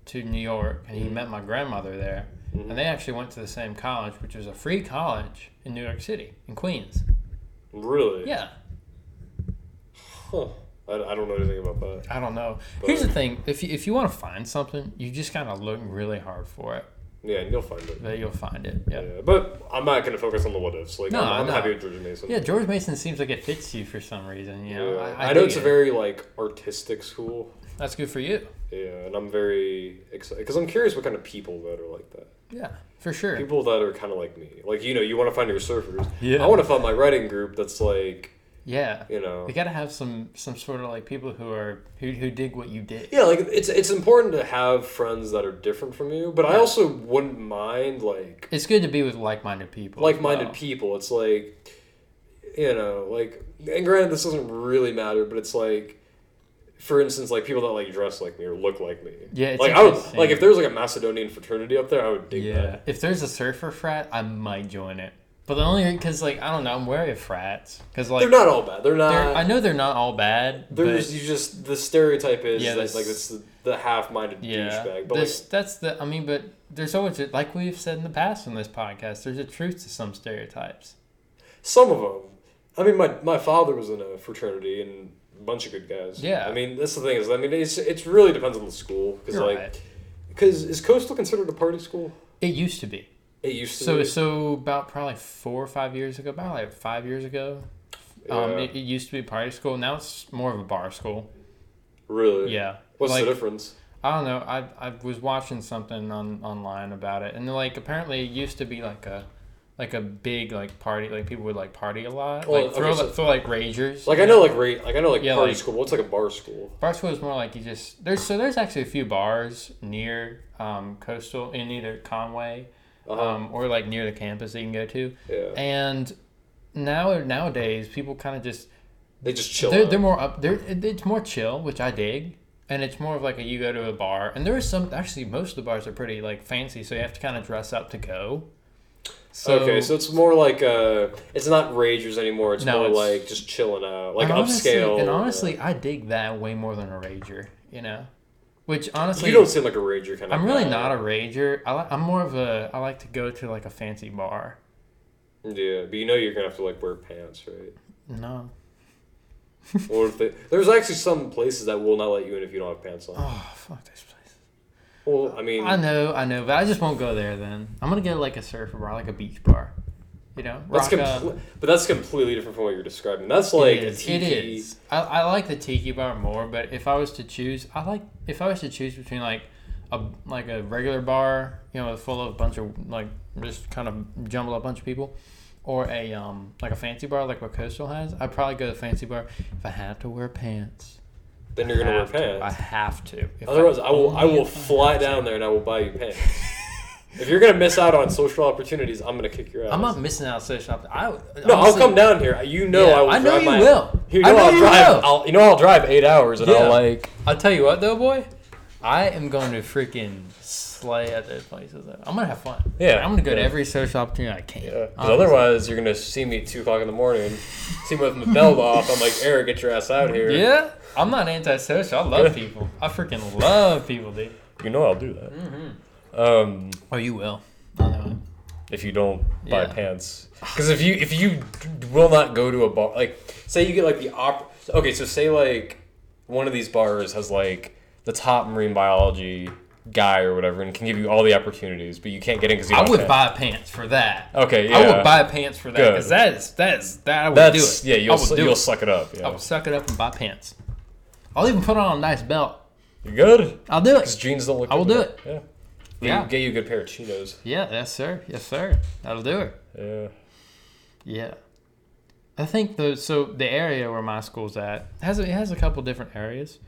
Speaker 2: to New York, and he met my grandmother there.
Speaker 1: Mhm.
Speaker 2: And they actually went to the same college, which was a free college in New York City, in Queens.
Speaker 1: Really?
Speaker 2: Yeah,
Speaker 1: Huh. I, I don't know anything about that.
Speaker 2: I don't know.
Speaker 1: But-
Speaker 2: Here's the thing: if you, if you want to find something, you just gotta look really hard for it.
Speaker 1: Yeah, and you'll find it.
Speaker 2: That you'll find it.
Speaker 1: Yeah.
Speaker 2: Yeah.
Speaker 1: but I'm not gonna focus on the what ifs. Like
Speaker 2: No,
Speaker 1: I'm, I'm
Speaker 2: no.
Speaker 1: happy with George Mason.
Speaker 2: Yeah, George Mason seems like it fits you for some reason. You know,
Speaker 1: Yeah.
Speaker 2: I,
Speaker 1: I, know
Speaker 2: dig
Speaker 1: it's a very like artistic school.
Speaker 2: That's good for you.
Speaker 1: Yeah, and I'm very excited because I'm curious what kind of people that are like that.
Speaker 2: Yeah, for sure.
Speaker 1: People that are kind of like me. Like you know, you want to find your surfers.
Speaker 2: Yeah.
Speaker 1: I want to find my writing group that's like
Speaker 2: Yeah.
Speaker 1: you know.
Speaker 2: We gotta have some some sort of like people who are who, who dig what you did.
Speaker 1: Yeah, like it's it's important to have friends that are different from you, but I also wouldn't mind like
Speaker 2: It's good to be with like-minded people.
Speaker 1: like-minded
Speaker 2: well.
Speaker 1: people. It's like you know, like and granted this doesn't really matter, but it's like for instance, like people that like dress like me or look like me.
Speaker 2: Yeah, it's
Speaker 1: like I would like if there's like a Macedonian fraternity up there, I would dig
Speaker 2: Yeah.
Speaker 1: that.
Speaker 2: If there's a surfer frat, I might join it. But the only reason, because like I don't know, I'm wary of frats because like
Speaker 1: they're not all bad. They're not.
Speaker 2: they're- I know they're not all bad.
Speaker 1: There's you just the stereotype is
Speaker 2: Yeah,
Speaker 1: that like it's the, the half-minded
Speaker 2: yeah,
Speaker 1: douchebag. But
Speaker 2: this that's the. I mean, but there's always like we've said in the past on this podcast. There's a truth to some stereotypes.
Speaker 1: some of them. I mean, my my father was in a fraternity and a bunch of good guys.
Speaker 2: Yeah.
Speaker 1: I mean, that's the thing is, I mean, it's it's really depends on the school because like
Speaker 2: right.
Speaker 1: because is Coastal considered a party school?
Speaker 2: It used to be.
Speaker 1: It used to.
Speaker 2: So
Speaker 1: be.
Speaker 2: so about probably four or five years ago, about like five years ago. Um, it, it used to be party school. Now it's more of a bar school.
Speaker 1: really.
Speaker 2: Yeah.
Speaker 1: What's
Speaker 2: like,
Speaker 1: the difference?
Speaker 2: I don't know. I I was watching something on online about it, and like apparently it used to be like a like a big like party. Like people would like party a lot.
Speaker 1: Well,
Speaker 2: like throw
Speaker 1: okay, so-
Speaker 2: like, throw like ragers.
Speaker 1: Like I know, like rate, like I know, like
Speaker 2: Yeah,
Speaker 1: party
Speaker 2: like-
Speaker 1: school. What's like a bar school?
Speaker 2: Bar school is more like you just there's so there's actually a few bars near um, coastal in either Conway
Speaker 1: Uh-huh.
Speaker 2: um, or like near the campus that you can go to,
Speaker 1: yeah.
Speaker 2: and now nowadays people kind of just
Speaker 1: They just chill.
Speaker 2: they're, they're more up. They're it's more chill, which I dig, and it's more of like a you go to a bar, and there is some actually most of the bars are pretty like fancy, so you have to kind of dress up to go. So,
Speaker 1: okay, so it's more like uh, it's not ragers anymore. It's
Speaker 2: No,
Speaker 1: more
Speaker 2: it's-
Speaker 1: like just chilling out, like
Speaker 2: and honestly,
Speaker 1: upscale.
Speaker 2: And
Speaker 1: uh,
Speaker 2: honestly, I dig that way more than a rager. You know, which honestly,
Speaker 1: you don't seem like a rager kind of.
Speaker 2: I'm really
Speaker 1: guy.
Speaker 2: not a rager. I like. I'm more of a. I like to go to like a fancy bar.
Speaker 1: Yeah, but you know you're gonna have to like wear pants, right?
Speaker 2: No.
Speaker 1: or if they, there's actually some places that will not let you in if you don't have pants on.
Speaker 2: Oh fuck this place.
Speaker 1: Well, I mean,
Speaker 2: I know, I know, but I just won't go there. Then I'm gonna get like a surfer bar, like a beach bar. You know,
Speaker 1: that's
Speaker 2: a-
Speaker 1: compl- but that's completely different from what you're describing. That's like
Speaker 2: it
Speaker 1: a tiki.
Speaker 2: It is. I, I like the tiki bar more, but if I was to choose, I like if I was to choose between like a like a regular bar, you know, full of a bunch of like just kind of jumble up bunch of people, or a um like a fancy bar like what Coastal has, I'd probably go to the fancy bar if I had to wear pants.
Speaker 1: Then you're gonna wear
Speaker 2: pants. to. I have to. If
Speaker 1: Otherwise, I will. I will fly down there and I will buy you pants. if you're gonna miss out on social opportunities, I'm gonna kick your ass.
Speaker 2: I'm not missing out on social. op- I
Speaker 1: No, I'll come down here. You know,
Speaker 2: Yeah,
Speaker 1: I will.
Speaker 2: I know you
Speaker 1: my,
Speaker 2: will.
Speaker 1: You
Speaker 2: I
Speaker 1: know,
Speaker 2: know
Speaker 1: I'll
Speaker 2: you
Speaker 1: drive.
Speaker 2: will.
Speaker 1: I'll. You know, I'll drive eight hours and
Speaker 2: Yeah.
Speaker 1: I'll like.
Speaker 2: I'll tell you what though, boy. I am going to freaking slay at those places. Though. I'm gonna have fun.
Speaker 1: Yeah,
Speaker 2: I'm gonna go to every social opportunity I can.
Speaker 1: Yeah.
Speaker 2: honestly.
Speaker 1: otherwise, you're gonna see me at two o'clock in the morning. See me with my belt off. I'm like, Errett, get your ass out here.
Speaker 2: Yeah, I'm not antisocial. I love people. I freaking love people, dude.
Speaker 1: You know I'll do that.
Speaker 2: Mm-hmm.
Speaker 1: Um,
Speaker 2: Oh, you will.
Speaker 1: If you don't buy
Speaker 2: Yeah.
Speaker 1: pants, because if you if you will not go to a bar, like say you get like the op. Okay, so say like one of these bars has like the top marine biology guy or whatever, and can give you all the opportunities, but you can't get in because you.
Speaker 2: I would
Speaker 1: have
Speaker 2: buy pants for that.
Speaker 1: Okay, yeah.
Speaker 2: I would buy pants for that because that is that is that I would
Speaker 1: That's
Speaker 2: do it.
Speaker 1: yeah. You'll su- you'll
Speaker 2: it.
Speaker 1: suck it up. Yeah.
Speaker 2: I
Speaker 1: Yeah.
Speaker 2: would suck it up and buy pants. I'll even put on a nice belt.
Speaker 1: You good?
Speaker 2: I'll do it.
Speaker 1: Because jeans don't look.
Speaker 2: I will do it.
Speaker 1: that. Yeah.
Speaker 2: Yeah.
Speaker 1: Get, get you a good pair of chinos.
Speaker 2: Yeah, yes sir, yes sir. That'll do it.
Speaker 1: Yeah.
Speaker 2: Yeah. I think the so the area where my school's at has a, it has a couple different areas.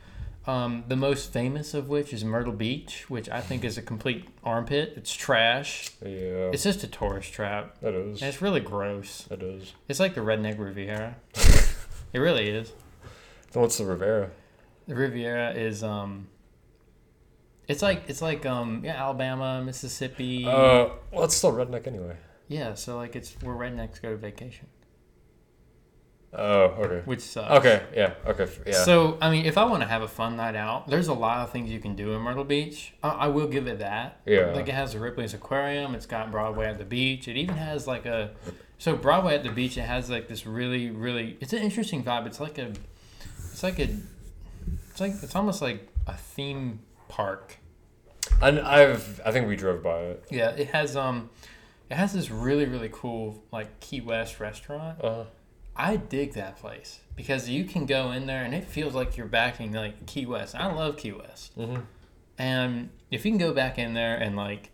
Speaker 2: Um, the most famous of which is Myrtle Beach, which I think is a complete armpit. It's trash.
Speaker 1: Yeah.
Speaker 2: It's just a tourist trap.
Speaker 1: It is.
Speaker 2: And it's really gross.
Speaker 1: It is.
Speaker 2: It's like the redneck Riviera. it really is.
Speaker 1: What's the Rivera?
Speaker 2: The Riviera is um It's like it's like um yeah Alabama, Mississippi.
Speaker 1: Uh, well, it's still redneck anyway.
Speaker 2: yeah, so like it's where rednecks go to vacation,
Speaker 1: Oh, okay.
Speaker 2: which sucks.
Speaker 1: Okay, yeah, okay, yeah.
Speaker 2: So I mean, if I want to have a fun night out, there's a lot of things you can do in Myrtle Beach. I, I will give it that.
Speaker 1: Yeah.
Speaker 2: Like it has the Ripley's Aquarium. It's got Broadway at the beach. It even has like a, so Broadway at the beach. It has like this really really. It's an interesting vibe. It's like a, it's like a, it's like it's almost like a theme park.
Speaker 1: and I've, I think we drove by it.
Speaker 2: Yeah. It has um, it has this really really cool like Key West restaurant.
Speaker 1: Uh,
Speaker 2: I dig that place because you can go in there and it feels like you're back in like Key West. I love Key West.
Speaker 1: mhm.
Speaker 2: And if you can go back in there and like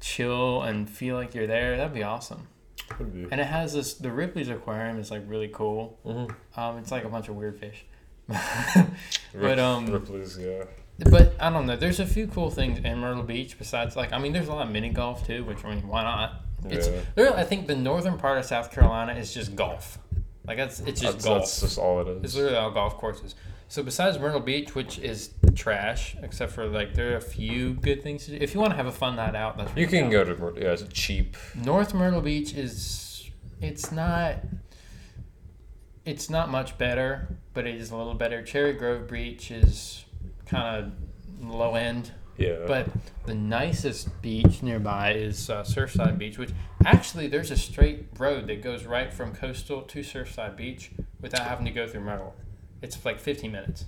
Speaker 2: chill and feel like you're there, that'd be awesome.
Speaker 1: Could be.
Speaker 2: And it has this the Ripley's aquarium is like really cool.
Speaker 1: Mhm.
Speaker 2: Um, it's like a bunch of weird fish. But um,
Speaker 1: Ripley's, yeah.
Speaker 2: But I don't know. There's a few cool things in Myrtle Beach besides like I mean, there's a lot of mini golf too. Which I mean, why not? It's
Speaker 1: Yeah.
Speaker 2: there. I think the northern part of South Carolina is just golf. Like that's it's just
Speaker 1: That's,
Speaker 2: golf.
Speaker 1: that's just all it is.
Speaker 2: It's literally all golf courses. So besides Myrtle Beach, which is trash, except for like there are a few good things to do. If you want to have a fun night out, that's
Speaker 1: You can go to, Myr- yeah, it's cheap.
Speaker 2: North Myrtle Beach is it's not it's not much better, but it is a little better. Cherry Grove Beach is kind of low end,
Speaker 1: Yeah.
Speaker 2: but the nicest beach nearby is uh, Surfside Beach, which actually there's a straight road that goes right from Coastal to Surfside Beach without having to go through Myrtle. It's like 15 minutes.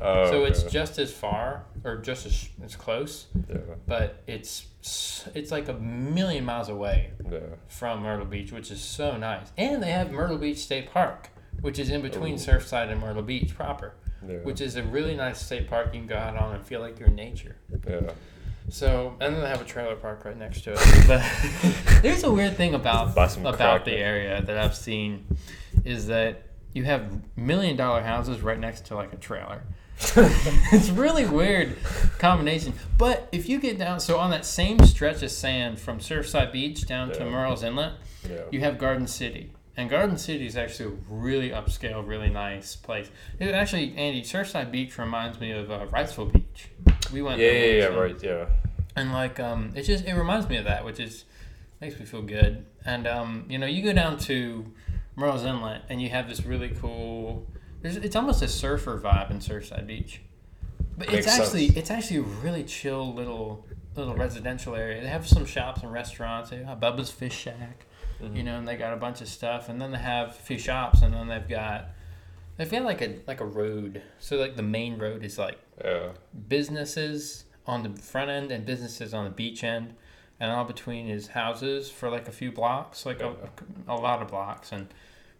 Speaker 1: oh,
Speaker 2: So it's just as far or just as, as close,
Speaker 1: yeah,
Speaker 2: but it's it's like a million miles away
Speaker 1: yeah.
Speaker 2: from Myrtle Beach, which is so nice. And they have Myrtle Beach State Park, which is in between
Speaker 1: Ooh.
Speaker 2: Surfside and Myrtle Beach proper,
Speaker 1: Yeah.
Speaker 2: which is a really nice state park you can go out on and feel like you're in nature.
Speaker 1: yeah.
Speaker 2: So, and then they have a trailer park right next to it. But there's a weird thing about about
Speaker 1: crack
Speaker 2: the area that I've seen is that you have million dollar houses right next to like a trailer. it's really weird combination. But if you get down, so on that same stretch of sand from Surfside Beach down to
Speaker 1: Yeah.
Speaker 2: Murrells Inlet,
Speaker 1: Yeah.
Speaker 2: you have Garden City. And Garden City is actually a really upscale, really nice place. It actually, Andy, Surfside Beach reminds me of uh, Wrightsville Beach. We went
Speaker 1: Yeah,
Speaker 2: there
Speaker 1: yeah, yeah, right, yeah.
Speaker 2: and like um it just it reminds me of that which is makes me feel good and um you know you go down to Murrells Inlet and you have this really cool there's it's almost a surfer vibe in Surfside Beach but it's
Speaker 1: Makes
Speaker 2: actually
Speaker 1: sense.
Speaker 2: it's actually a really chill little little residential area they have some shops and restaurants they have Bubba's Fish Shack
Speaker 1: Mm-hmm.
Speaker 2: you know and they got a bunch of stuff and then they have a few shops and then they've got they've got like a like a road so like the main road is like
Speaker 1: Yeah.
Speaker 2: businesses on the front end and businesses on the beach end, and all between is houses for like a few blocks, like a, a lot of blocks, and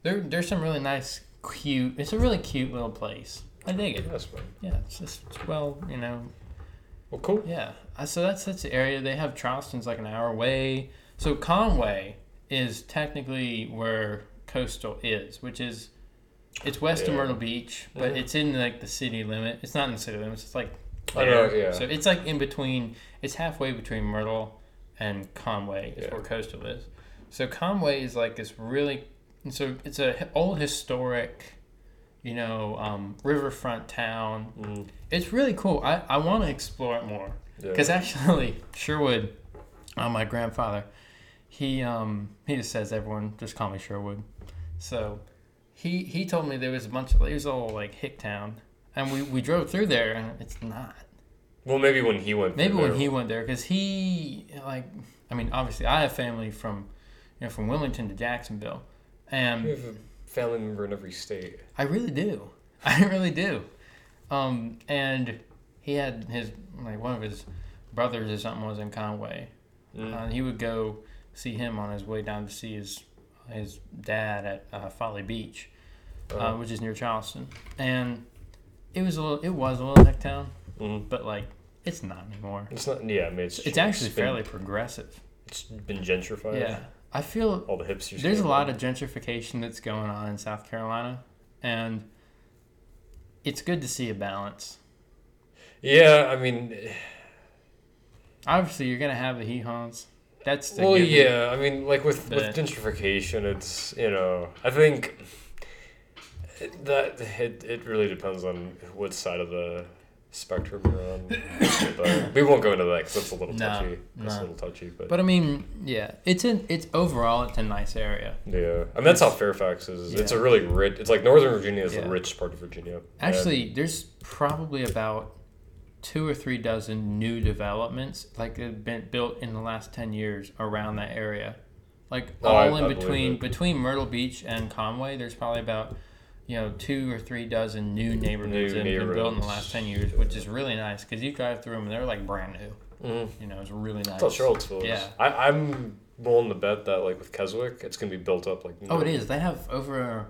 Speaker 2: there there's some really nice, cute. It's a really cute little place. I dig it.
Speaker 1: That's fun.
Speaker 2: Yeah, it's just it's well, you know,
Speaker 1: Well, cool.
Speaker 2: yeah. Uh, So that's that's the area. They have Charleston's like an hour away. So Conway is technically where Coastal is, which is it's west of Myrtle Beach, but
Speaker 1: Mhm.
Speaker 2: it's in like the city limit. It's not in the city limits. It's like
Speaker 1: know, yeah.
Speaker 2: So it's like in between. It's halfway between Myrtle and Conway. Is
Speaker 1: Yeah.
Speaker 2: where Coastal is. So Conway is like this really. So it's a old historic, you know, um, riverfront town.
Speaker 1: Mm,
Speaker 2: It's really cool. I, I want to explore it more.
Speaker 1: yeah.
Speaker 2: Because actually, Sherwood, uh, my grandfather, he um he just says everyone just call me Sherwood. So he he told me there was a bunch of it was all like hick town, and we, we drove through there and it's not.
Speaker 1: well, maybe when he went.
Speaker 2: Maybe when
Speaker 1: there-
Speaker 2: he went there, because he like I mean obviously I have family from you know from Wilmington to Jacksonville, and
Speaker 1: You have a family member in every state.
Speaker 2: I really do. I really do. Um, and he had his like one of his brothers or something was in Conway.
Speaker 1: Mm.
Speaker 2: Uh, he would go see him on his way down to see his his dad at uh, Folly Beach, uh,
Speaker 1: Uh,
Speaker 2: which is near Charleston. And it was a little, it was a little neck town,
Speaker 1: mm.
Speaker 2: but like it's not anymore.
Speaker 1: It's not. Yeah, I mean, it's.
Speaker 2: It's actually
Speaker 1: been-
Speaker 2: fairly progressive.
Speaker 1: It's been gentrified.
Speaker 2: Yeah, I feel
Speaker 1: All the hipsters.
Speaker 2: there's a lot of gentrification that's going on in South Carolina, and it's good to see a balance.
Speaker 1: Yeah, I mean,
Speaker 2: Obviously, you're gonna have the hee haws. That's the
Speaker 1: well,
Speaker 2: given.
Speaker 1: yeah. I mean, like with with gentrification, it's you know, I think that it, it really depends on what side of the spectrum you're on. but we won't go into that because it's a little touchy. That's a little touchy, but,
Speaker 2: But I mean, yeah, it's in it's overall it's a nice area.
Speaker 1: yeah, I mean that's how Fairfax is. It's a really rich. It's like Northern Virginia is
Speaker 2: Yeah.
Speaker 1: the rich part of Virginia.
Speaker 2: Actually, there's probably about two or three dozen new developments like have been built in the last ten years around that area. Like
Speaker 1: Oh,
Speaker 2: all in
Speaker 1: I
Speaker 2: between between Myrtle Beach and Conway, there's probably about you know two or three dozen new neighborhoods that have been built in the last ten years, which is really nice because you drive through them and they're like brand new.
Speaker 1: mm
Speaker 2: You know, it's really nice.
Speaker 1: That's Charlottesville.
Speaker 2: Yeah.
Speaker 1: I, I'm willing to bet that like with Keswick, it's gonna be built up like
Speaker 2: Oh, it is. They have over.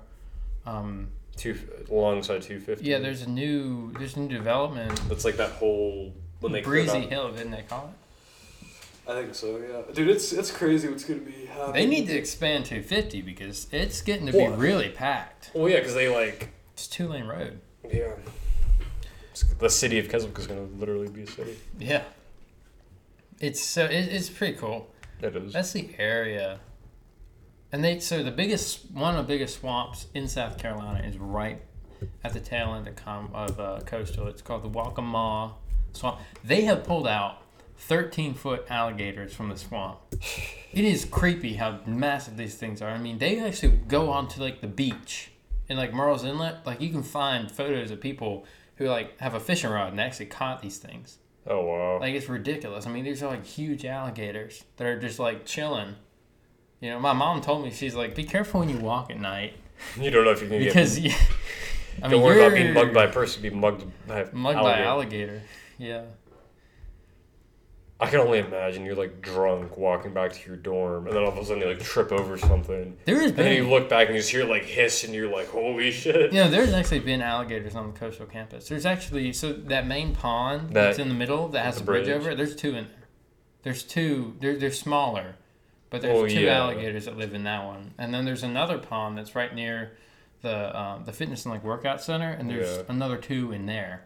Speaker 2: Um,
Speaker 1: two alongside 250.
Speaker 2: yeah, there's a new there's a new development.
Speaker 1: That's like that whole when they
Speaker 2: Breezy Hill, didn't they call it?
Speaker 1: I think so. Yeah, dude, it's it's crazy what's gonna be happening.
Speaker 2: They need to expand 250 because it's getting to be
Speaker 1: Well-
Speaker 2: really packed.
Speaker 1: Well, yeah, because they like
Speaker 2: It's two lane road.
Speaker 1: yeah. The city of Keswick is gonna literally be a city.
Speaker 2: Yeah. It's so it, it's pretty cool.
Speaker 1: It is.
Speaker 2: That's the area. And they so the biggest one of the biggest swamps in South Carolina is right at the tail end of, com, of uh, coastal. It's called the Waccamaw Swamp. They have pulled out 13 foot alligators from the swamp. It is creepy how massive these things are. I mean, they actually go onto like the beach in like Murrells Inlet. Like you can find photos of people who like have a fishing rod and actually caught these things.
Speaker 1: oh wow.
Speaker 2: Like it's ridiculous. I mean, these are like huge alligators that are just like chilling. You know, my mom told me she's like, be careful when you walk at night
Speaker 1: you don't know if you can
Speaker 2: because
Speaker 1: get.
Speaker 2: you, I
Speaker 1: don't
Speaker 2: mean,
Speaker 1: worry about being mugged by a person. Be mugged by
Speaker 2: mugged by alligator. Yeah.
Speaker 1: I can only imagine you're like drunk walking back to your dorm, and then all of a sudden you like trip over something,
Speaker 2: There is,
Speaker 1: and then you look back and you just hear like hiss, and you're like, holy shit.
Speaker 2: you know, there's actually been alligators on the coastal campus. There's actually so that main pond
Speaker 1: That-
Speaker 2: that's in the middle that has a bridge,
Speaker 1: bridge.
Speaker 2: over it. There's two in there. There's two. They're they're smaller, but there's
Speaker 1: Oh,
Speaker 2: two
Speaker 1: yeah.
Speaker 2: alligators that live in that one. And then there's another pond that's right near the um, the fitness and like workout center, and there's
Speaker 1: Yeah.
Speaker 2: another two in there.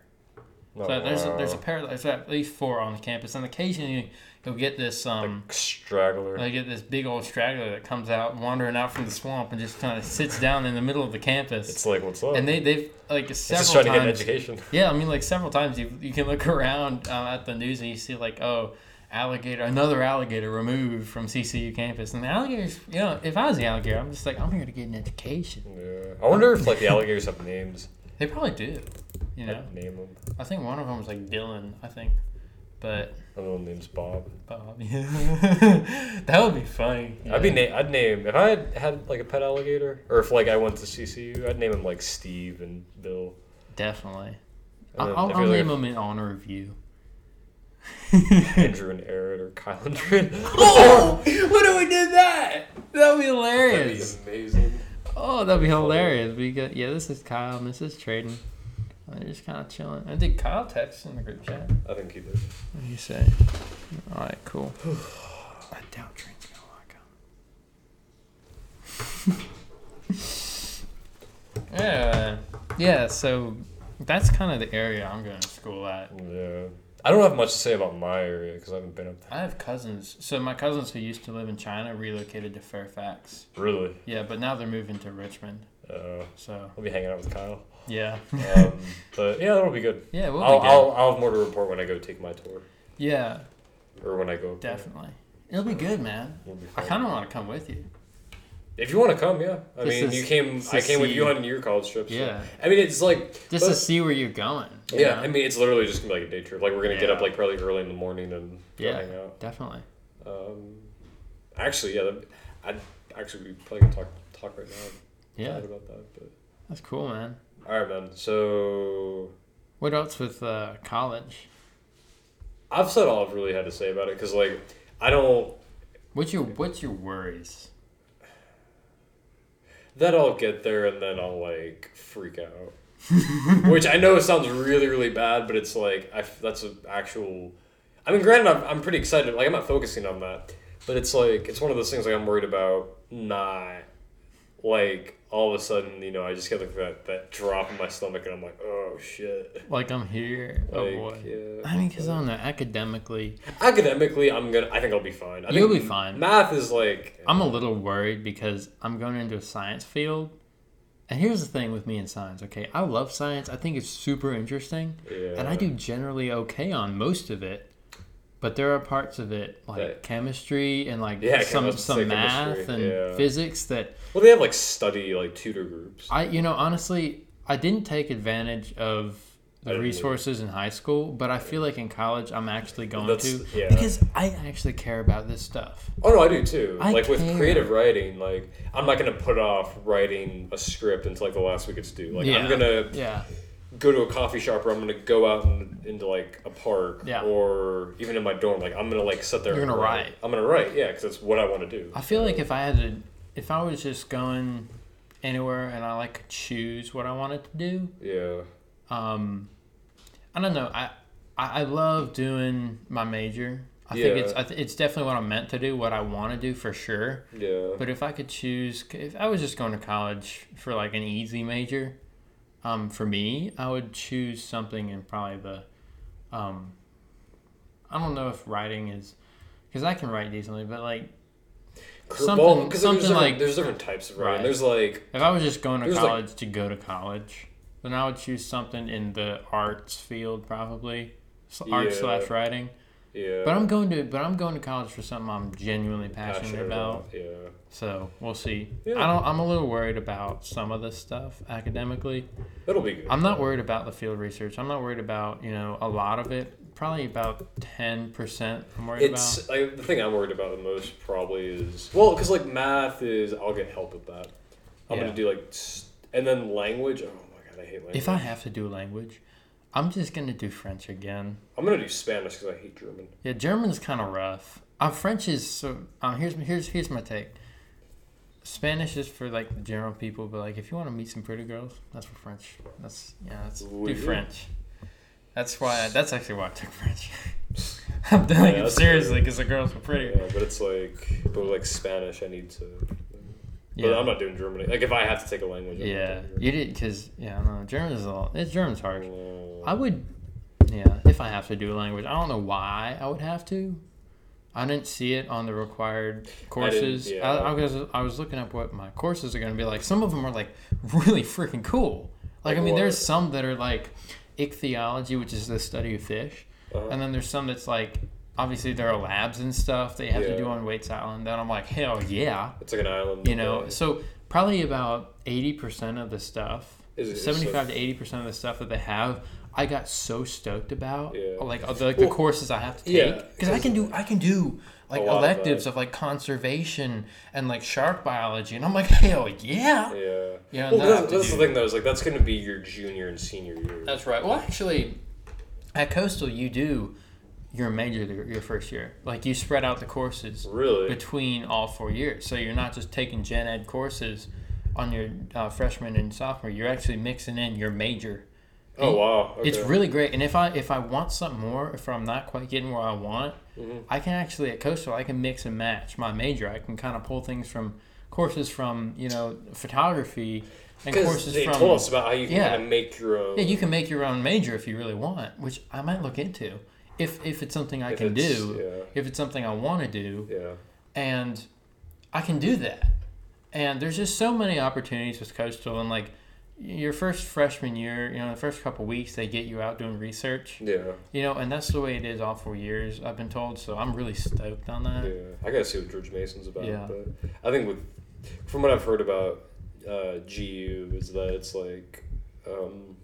Speaker 1: Oh,
Speaker 2: So there's a, there's a pair. There's at least four on the campus, and occasionally you'll get this um.
Speaker 1: like straggler.
Speaker 2: I get this big old straggler that comes out wandering out from the swamp and just kind of sits down in the middle of the campus.
Speaker 1: it's like what's up?
Speaker 2: and they they've like
Speaker 1: it's
Speaker 2: several
Speaker 1: just trying to get an education.
Speaker 2: Yeah, I mean like several times you you can look around uh, at the news and you see like oh alligator another alligator removed from CCU campus and the alligators you know if I was the alligator I'm just like I'm here to get an education.
Speaker 1: Yeah. I wonder if like the alligators have names.
Speaker 2: They probably do, you know.
Speaker 1: Like, name them.
Speaker 2: I think one of them was like Dylan. I think, but
Speaker 1: Another one name's Bob.
Speaker 2: Bob. Yeah. that would be funny.
Speaker 1: I'd be
Speaker 2: yeah.
Speaker 1: na- I'd name if I had had like a pet alligator, or if like I went to CCU, I'd name him like Steve and Bill.
Speaker 2: definitely. I'll, I'll, I'll name them in honor of you.
Speaker 1: Andrew and Aaron or Kyle and Trin.
Speaker 2: oh, what if we did that? That'd be hilarious.
Speaker 1: That'd be amazing.
Speaker 2: Oh, that'd be hilarious. We got yeah. This is Kyle and this is Traden. They're just kind of chilling. I did Kyle text in the group chat.
Speaker 1: I think he did.
Speaker 2: What do you say? All right, cool. I doubt Traden's gonna like him. yeah, yeah. So that's kind of the area I'm going to school at.
Speaker 1: Yeah. I don't have much to say about my area because I haven't been up there.
Speaker 2: I have cousins. So my cousins who used to live in China relocated to Fairfax.
Speaker 1: Really.
Speaker 2: Yeah, but now they're moving to Richmond.
Speaker 1: Uh,
Speaker 2: So
Speaker 1: I'll be hanging out with Kyle.
Speaker 2: yeah,
Speaker 1: Um, but yeah, that'll be good.
Speaker 2: yeah, we'll be
Speaker 1: I'll,
Speaker 2: good.
Speaker 1: I'll, I'll have more to report when I go take my tour
Speaker 2: yeah,
Speaker 1: or when I go.
Speaker 2: definitely. It'll be good, man.
Speaker 1: Be
Speaker 2: I kind of want to come with you.
Speaker 1: If you want to come, yeah. I
Speaker 2: Just
Speaker 1: mean,
Speaker 2: to
Speaker 1: you came.
Speaker 2: to
Speaker 1: I came with
Speaker 2: see-
Speaker 1: you on your college trip.
Speaker 2: Yeah,
Speaker 1: I mean, it's like
Speaker 2: just
Speaker 1: but-
Speaker 2: to see where you're going. you
Speaker 1: Yeah,
Speaker 2: know?
Speaker 1: I mean, it's literally just gonna be like a day trip. Like we're gonna get up like probably early in the morning and go
Speaker 2: Yeah.
Speaker 1: hang out.
Speaker 2: definitely.
Speaker 1: Um, actually, yeah, that, I'd actually be probably gonna talk talk right now.
Speaker 2: Yeah,
Speaker 1: about that. But
Speaker 2: that's cool, man.
Speaker 1: all right, man. So
Speaker 2: What else with uh, college?
Speaker 1: I've said all I've really had to say about it because like I don't.
Speaker 2: What's your What's your worries?
Speaker 1: That I'll get there and then I'll like freak out. Which I know sounds really really bad, but it's like I that's an actual. I mean, granted, I'm, I'm pretty excited. Like I'm not focusing on that, but it's like it's one of those things like I'm worried about not like all of a sudden you know I just get like that that drop in my stomach and I'm like oh shit.
Speaker 2: Like I'm here. oh boy.
Speaker 1: yeah.
Speaker 2: I mean, because I don't know. Academically,
Speaker 1: Academically, I'm gonna. I think I'll be fine. I
Speaker 2: You'll be fine.
Speaker 1: Math is like.
Speaker 2: I'm a little worried because I'm going into a science field, And here's the thing with me and science. Okay, I love science. I think it's super interesting,
Speaker 1: Yeah.
Speaker 2: and I do generally okay on most of it. But there are parts of it like
Speaker 1: That-
Speaker 2: chemistry and like
Speaker 1: Yeah,
Speaker 2: some some math and
Speaker 1: yeah.
Speaker 2: physics that
Speaker 1: Well, they have like study like tutor groups.
Speaker 2: I you know honestly I didn't take advantage of the resources in high school, but I feel like in college I'm actually going
Speaker 1: That's-
Speaker 2: to
Speaker 1: yeah.
Speaker 2: because I actually care about this stuff.
Speaker 1: Oh no, I do too.
Speaker 2: I
Speaker 1: like with creative writing, like I'm not gonna put off writing a script until like the last week it's due. Like. I'm gonna
Speaker 2: Yeah.
Speaker 1: Go to a coffee shop or I'm gonna go out in, into like a park
Speaker 2: Yeah.
Speaker 1: or even in my dorm. Like I'm gonna like sit there.
Speaker 2: You're gonna write.
Speaker 1: I'm gonna write, yeah, because that's what I want to do.
Speaker 2: I feel like if I had to, if I was just going anywhere and I like choose what I wanted to do,
Speaker 1: yeah,
Speaker 2: um, I don't know. I I, I love doing my major. I think it's I th- it's definitely what I'm meant to do, what I want to do for sure.
Speaker 1: yeah,
Speaker 2: But if I could choose, if I was just going to college for like an easy major, um, for me, I would choose something in probably the, um, I don't know if writing is, because I can write decently, but like something-
Speaker 1: there's
Speaker 2: something
Speaker 1: different-
Speaker 2: like-
Speaker 1: there's different types of writing.
Speaker 2: Right.
Speaker 1: There's like
Speaker 2: if I was just going to
Speaker 1: There's, like-
Speaker 2: college to go to college, then I would choose something in the arts field probably, art
Speaker 1: Yeah.
Speaker 2: slash writing.
Speaker 1: Yeah,
Speaker 2: But I'm going to, but I'm going to college for something I'm genuinely passionate, about.
Speaker 1: Yeah,
Speaker 2: So we'll see.
Speaker 1: Yeah.
Speaker 2: I don't. I'm a little worried about some of this stuff academically.
Speaker 1: it'll be good.
Speaker 2: I'm not worried about the field research. I'm not worried about you know a lot of it. Probably about ten percent. I'm worried
Speaker 1: It's like, the thing I'm worried about the most probably is well, because like math is I'll get help with that. I'm
Speaker 2: Yeah.
Speaker 1: gonna do like and then language. Oh my god, I hate language.
Speaker 2: If I have to do language, I'm just gonna do French again.
Speaker 1: I'm gonna do Spanish because I hate German.
Speaker 2: Yeah, German's kind of rough. Uh, French is so. Um, here's here's here's my take. Spanish is for like the general people, but like if you want to meet some pretty girls, that's for French. That's yeah, that's do. French. That's why. I, that's actually why I took French. I'm doing
Speaker 1: Yeah,
Speaker 2: it seriously because the girls were pretty.
Speaker 1: Yeah, but it's like but like Spanish, I need to. But I'm not doing Germany. Like if I have to take a language. I'm
Speaker 2: Yeah, you did because yeah, no, German is a lot. It's German's hard. I would, yeah, if I have to do a language, I don't know why I would have to. I didn't see it on the required courses. I,
Speaker 1: yeah.
Speaker 2: I, was I was looking up what my courses are going to be like. Some of them are like really freaking cool. Like,
Speaker 1: Like
Speaker 2: I mean, there's some that are like ichthyology, which is the study of fish,
Speaker 1: Uh-huh.
Speaker 2: and then there's some that's like obviously there are labs and stuff that you have to do on Waties Island. Then I'm like, hell yeah,
Speaker 1: It's like an island.
Speaker 2: you know.
Speaker 1: yeah.
Speaker 2: So probably about eighty percent of the stuff
Speaker 1: Is- is
Speaker 2: seventy-five
Speaker 1: so-
Speaker 2: to eighty percent of the stuff that they have, I got so stoked about.
Speaker 1: Yeah.
Speaker 2: Like the, like the
Speaker 1: Well,
Speaker 2: courses I have to take because I can do I can do like
Speaker 1: lot of
Speaker 2: electives of, like conservation and like shark biology, and I'm like hell yeah.
Speaker 1: Yeah.
Speaker 2: Yeah,
Speaker 1: Well,
Speaker 2: and then I have
Speaker 1: that's, that's the thing though. Is like that's gonna be your junior and senior year.
Speaker 2: That's right. Well, actually, at Coastal you do your major your, your first year. Like you spread out the courses
Speaker 1: really.
Speaker 2: between all four years, so you're not just taking gen ed courses on your uh, freshman and sophomore. You're actually mixing in your major.
Speaker 1: oh wow. Okay.
Speaker 2: It's really great. And if I if I want something more, if I'm not quite getting where I want,
Speaker 1: Mhm.
Speaker 2: I can actually at Coastal I can mix and match my major. I can kind of pull things from courses from you know photography and courses
Speaker 1: they
Speaker 2: from
Speaker 1: told us about how you can
Speaker 2: Yeah.
Speaker 1: kind of make your own.
Speaker 2: yeah. You can make your own major if you really want, which I might look into if if it's something I
Speaker 1: If
Speaker 2: can do.
Speaker 1: Yeah.
Speaker 2: If it's something I want to do,
Speaker 1: Yeah.
Speaker 2: and I can do that. And there's just so many opportunities with Coastal, and like your first freshman year, you know, the first couple weeks they get you out doing research,
Speaker 1: Yeah.
Speaker 2: you know, and that's the way it is all four years. I've been told, so I'm really stoked on that.
Speaker 1: Yeah. I gotta see what George Mason's about.
Speaker 2: Yeah.
Speaker 1: But I think with from what I've heard about uh, GU is that it's like. Um,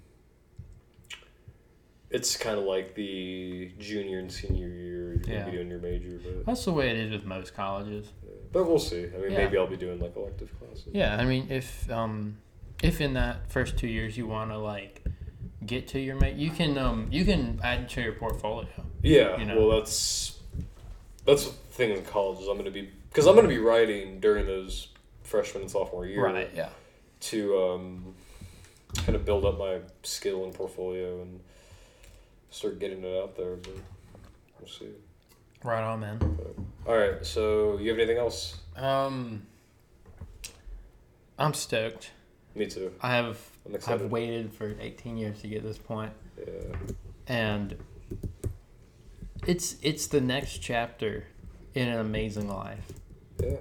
Speaker 1: it's kind of like the junior and senior year. You're gonna
Speaker 2: Yeah.
Speaker 1: be doing your major, but
Speaker 2: That's the way it is with most colleges.
Speaker 1: but we'll see. I mean,
Speaker 2: Yeah.
Speaker 1: maybe I'll be doing like elective classes.
Speaker 2: Yeah, I mean, if um, if in that first two years you want to like get to your mate, you can um, you can add to your portfolio.
Speaker 1: Yeah,
Speaker 2: you know.
Speaker 1: well, that's that's the thing in college is I'm gonna be because I'm gonna be writing during those freshman and sophomore year
Speaker 2: Yeah.
Speaker 1: to um, kind of build up my skill and portfolio and start getting it out there. But we'll see.
Speaker 2: Right on, man.
Speaker 1: All right, so you have anything else?
Speaker 2: Um, I'm stoked.
Speaker 1: Me too.
Speaker 2: I have. I've waited for 18 years to get this point,
Speaker 1: Yeah,
Speaker 2: and it's it's the next chapter in an amazing life,
Speaker 1: yeah,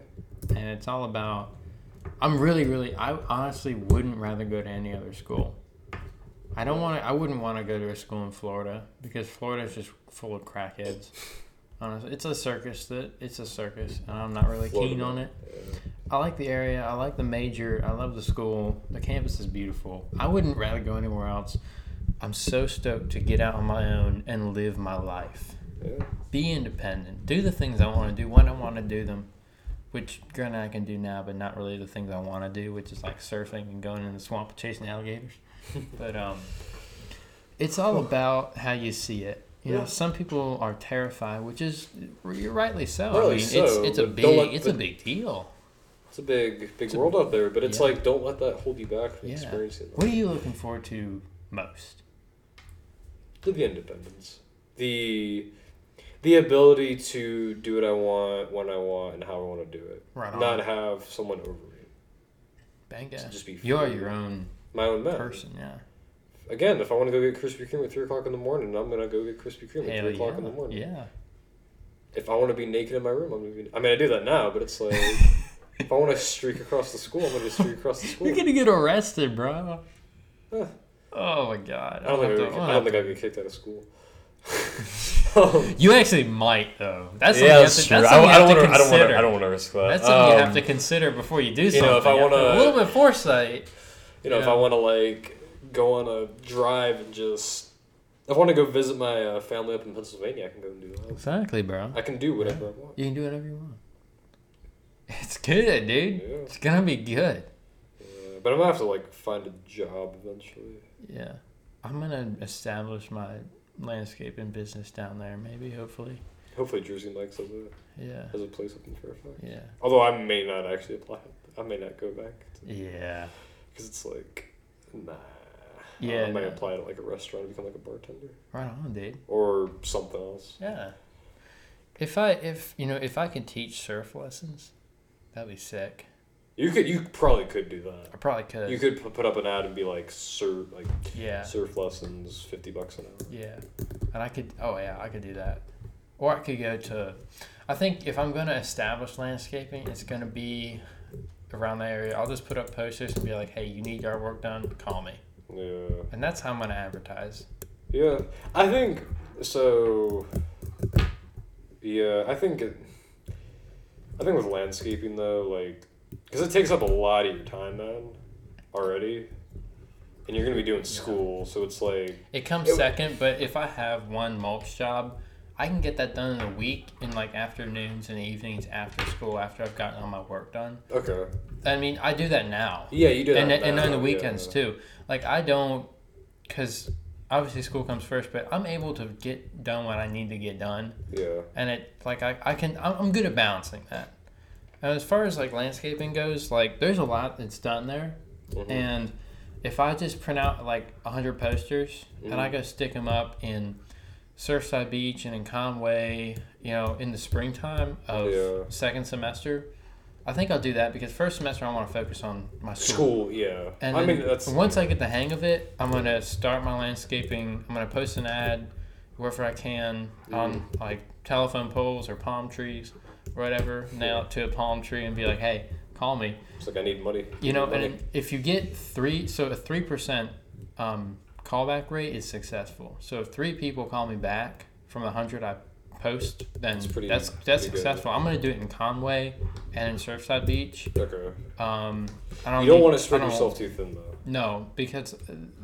Speaker 2: and it's all about I'm really, really. I honestly wouldn't rather go to any other school. I don't want to. I wouldn't want to go to a school in Florida because Florida is just full of crackheads. Honestly, it's a circus. That it's a circus, and I'm not really
Speaker 1: Florida,
Speaker 2: keen on it.
Speaker 1: yeah.
Speaker 2: I like the area. I like the major. I love the school. The campus is beautiful. I wouldn't rather go anywhere else. I'm so stoked to get out on my own and live my life.
Speaker 1: Yeah.
Speaker 2: Be independent. Do the things I want to do when I want to do them. Which, granted, I can do now, but not really the things I want to do, which is like surfing and going in the swamp and chasing alligators. but um, it's all about how you see it. You know, some people are terrified, which is you're rightly so.
Speaker 1: Rightly
Speaker 2: I mean, it's
Speaker 1: so,
Speaker 2: it's a big
Speaker 1: let
Speaker 2: it's a big deal.
Speaker 1: It's a big, big
Speaker 2: a-
Speaker 1: world out there, but it's
Speaker 2: yeah.
Speaker 1: like don't let that hold you back from
Speaker 2: Yeah.
Speaker 1: experiencing that.
Speaker 2: What are you looking forward to most?
Speaker 1: the independence, the the ability to do what I want when I want and how I want to do it,
Speaker 2: Right on.
Speaker 1: not have someone over me.
Speaker 2: Bang
Speaker 1: To just be
Speaker 2: You're your own
Speaker 1: My own man.
Speaker 2: person, yeah.
Speaker 1: Again, if I want to go get Krispy Kreme at three o'clock in the morning, I'm gonna go get Krispy Kreme at three o'clock
Speaker 2: yeah.
Speaker 1: in the morning.
Speaker 2: Yeah.
Speaker 1: If I want to be naked in my room, I'm gonna be. I mean, I do that now, but it's like if I want to streak across the school, I'm gonna streak across the school.
Speaker 2: You're gonna get arrested, bro.
Speaker 1: Huh.
Speaker 2: Oh my god.
Speaker 1: I don't
Speaker 2: I'll
Speaker 1: think I,
Speaker 2: have to-
Speaker 1: would,
Speaker 2: I'll
Speaker 1: I don't think I'd get kicked out of school. Um,
Speaker 2: You actually might though. That's
Speaker 1: yeah,
Speaker 2: you
Speaker 1: that's
Speaker 2: to,
Speaker 1: true.
Speaker 2: that's
Speaker 1: I, I don't want
Speaker 2: to.
Speaker 1: I don't want
Speaker 2: consider.
Speaker 1: to. I don't want to risk that.
Speaker 2: That's something you have
Speaker 1: Um,
Speaker 2: to consider before you do
Speaker 1: you
Speaker 2: something.
Speaker 1: know, if I
Speaker 2: You to-
Speaker 1: wanna-
Speaker 2: a little bit of foresight.
Speaker 1: You know, if I want to like go on a drive and just, if I want to go visit my uh, family up in Pennsylvania, I can go and do that.
Speaker 2: Exactly, bro.
Speaker 1: I can do whatever I want.
Speaker 2: You can do whatever you want. It's good, dude.
Speaker 1: Yeah.
Speaker 2: It's gonna be good.
Speaker 1: Yeah, but I'm gonna have to like find a job eventually.
Speaker 2: Yeah. I'm gonna establish my landscaping business down there, maybe, hopefully.
Speaker 1: Hopefully, Jersey Mike's has a
Speaker 2: Yeah.
Speaker 1: has a place up in Fairfax.
Speaker 2: Yeah.
Speaker 1: Although I may not actually apply. I may not go back
Speaker 2: Yeah.
Speaker 1: Because it's like, nah.
Speaker 2: Yeah,
Speaker 1: I might apply to like a restaurant and become like a bartender
Speaker 2: Right on, dude.
Speaker 1: or something else.
Speaker 2: Yeah. If I if you know if I could teach surf lessons, that'd be sick.
Speaker 1: You could, you probably could do that.
Speaker 2: I probably could.
Speaker 1: You could put up an ad and be like surf, like
Speaker 2: Yeah.
Speaker 1: surf lessons, fifty bucks an hour.
Speaker 2: Yeah. And I could. Oh yeah, I could do that. Or I could go to. I think if I'm gonna establish landscaping, it's gonna be around the area. I'll just put up posters and be like, "Hey, you need yard work done? Call me."
Speaker 1: Yeah,
Speaker 2: And that's how I'm gonna advertise.
Speaker 1: yeah. I think so. Yeah, I think. It, I think with landscaping though, like, because it takes up a lot of your time, man, already, and you're gonna be doing school, so it's like,
Speaker 2: It comes
Speaker 1: It-
Speaker 2: second, but if I have one mulch job, I can get that done in a week in like afternoons and evenings after school after I've gotten all my work done.
Speaker 1: okay,
Speaker 2: I mean, I do that now.
Speaker 1: yeah, you do that,
Speaker 2: and and
Speaker 1: now,
Speaker 2: on the weekends
Speaker 1: yeah.
Speaker 2: too. Like I don't, because obviously school comes first, but I'm able to get done what I need to get done,
Speaker 1: Yeah,
Speaker 2: and it like I, I can I'm good at balancing that. And as far as like landscaping goes, like there's a lot that's done there,
Speaker 1: Mhm.
Speaker 2: and if I just print out like hundred posters and I
Speaker 1: Mhm.
Speaker 2: go stick them up in Surfside Beach and in Conway, you know, in the springtime of
Speaker 1: Yeah.
Speaker 2: second semester. I think I'll do that because first semester I want to focus on my school.
Speaker 1: school, yeah.
Speaker 2: And
Speaker 1: I mean, that's
Speaker 2: once I get the hang of it, I'm gonna start my landscaping. I'm gonna post an ad wherever I can on
Speaker 1: Mm.
Speaker 2: like telephone poles or palm trees, or whatever. Nail it to a palm tree and be like, "Hey, call me."
Speaker 1: it's like I need money.
Speaker 2: You know,
Speaker 1: money.
Speaker 2: and if you get three, so a three percent um, callback rate is successful. So if three people call me back from the hundred I post, then
Speaker 1: That's pretty-
Speaker 2: that's that's
Speaker 1: pretty good.
Speaker 2: successful. I'm gonna do it in Conway and in Surfside Beach.
Speaker 1: okay.
Speaker 2: Um, I don't
Speaker 1: You don't
Speaker 2: need-
Speaker 1: want to spread yourself too thin though.
Speaker 2: no, because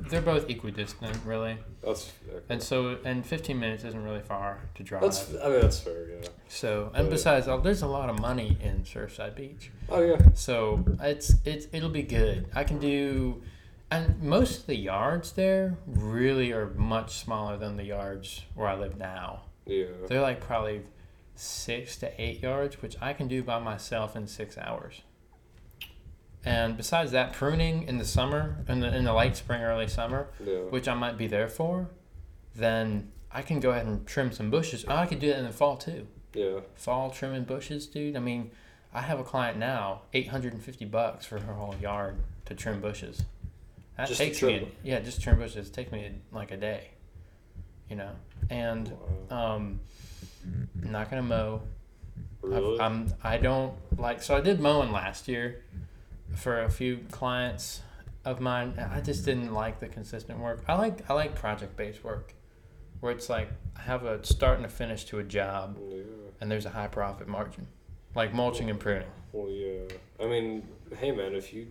Speaker 2: they're both equidistant, really.
Speaker 1: That's okay.
Speaker 2: And so, and 15 minutes isn't really far to drive.
Speaker 1: that's. I mean, that's fair. Yeah.
Speaker 2: so, and
Speaker 1: uh,
Speaker 2: besides, uh, there's a lot of money in Surfside Beach.
Speaker 1: Oh yeah.
Speaker 2: So it's it's it'll be good. I can do, and most of the yards there really are much smaller than the yards where I live now.
Speaker 1: Yeah.
Speaker 2: They're like probably six to eight yards, which I can do by myself in six hours. And besides that, pruning in the summer, in the in the late spring, early summer,
Speaker 1: Yeah.
Speaker 2: which I might be there for, then I can go ahead and trim some bushes. Oh, I could do that in the fall too.
Speaker 1: Yeah.
Speaker 2: Fall trimming bushes, dude. I mean, I have a client now, eight hundred and fifty bucks for her whole yard to trim bushes. That
Speaker 1: Just
Speaker 2: takes me, a, yeah, just trim bushes. It takes me like a day, you know. And um, I'm not gonna mow. I've-
Speaker 1: Really?
Speaker 2: I'm I don't like so I did mowing last year, for a few clients of mine. I just didn't like the consistent work. I like I like project based work, where it's like I have a start and a finish to a job,
Speaker 1: Yeah.
Speaker 2: and there's a high profit margin, like mulching and pruning.
Speaker 1: Well, yeah. I mean, hey, man, if you,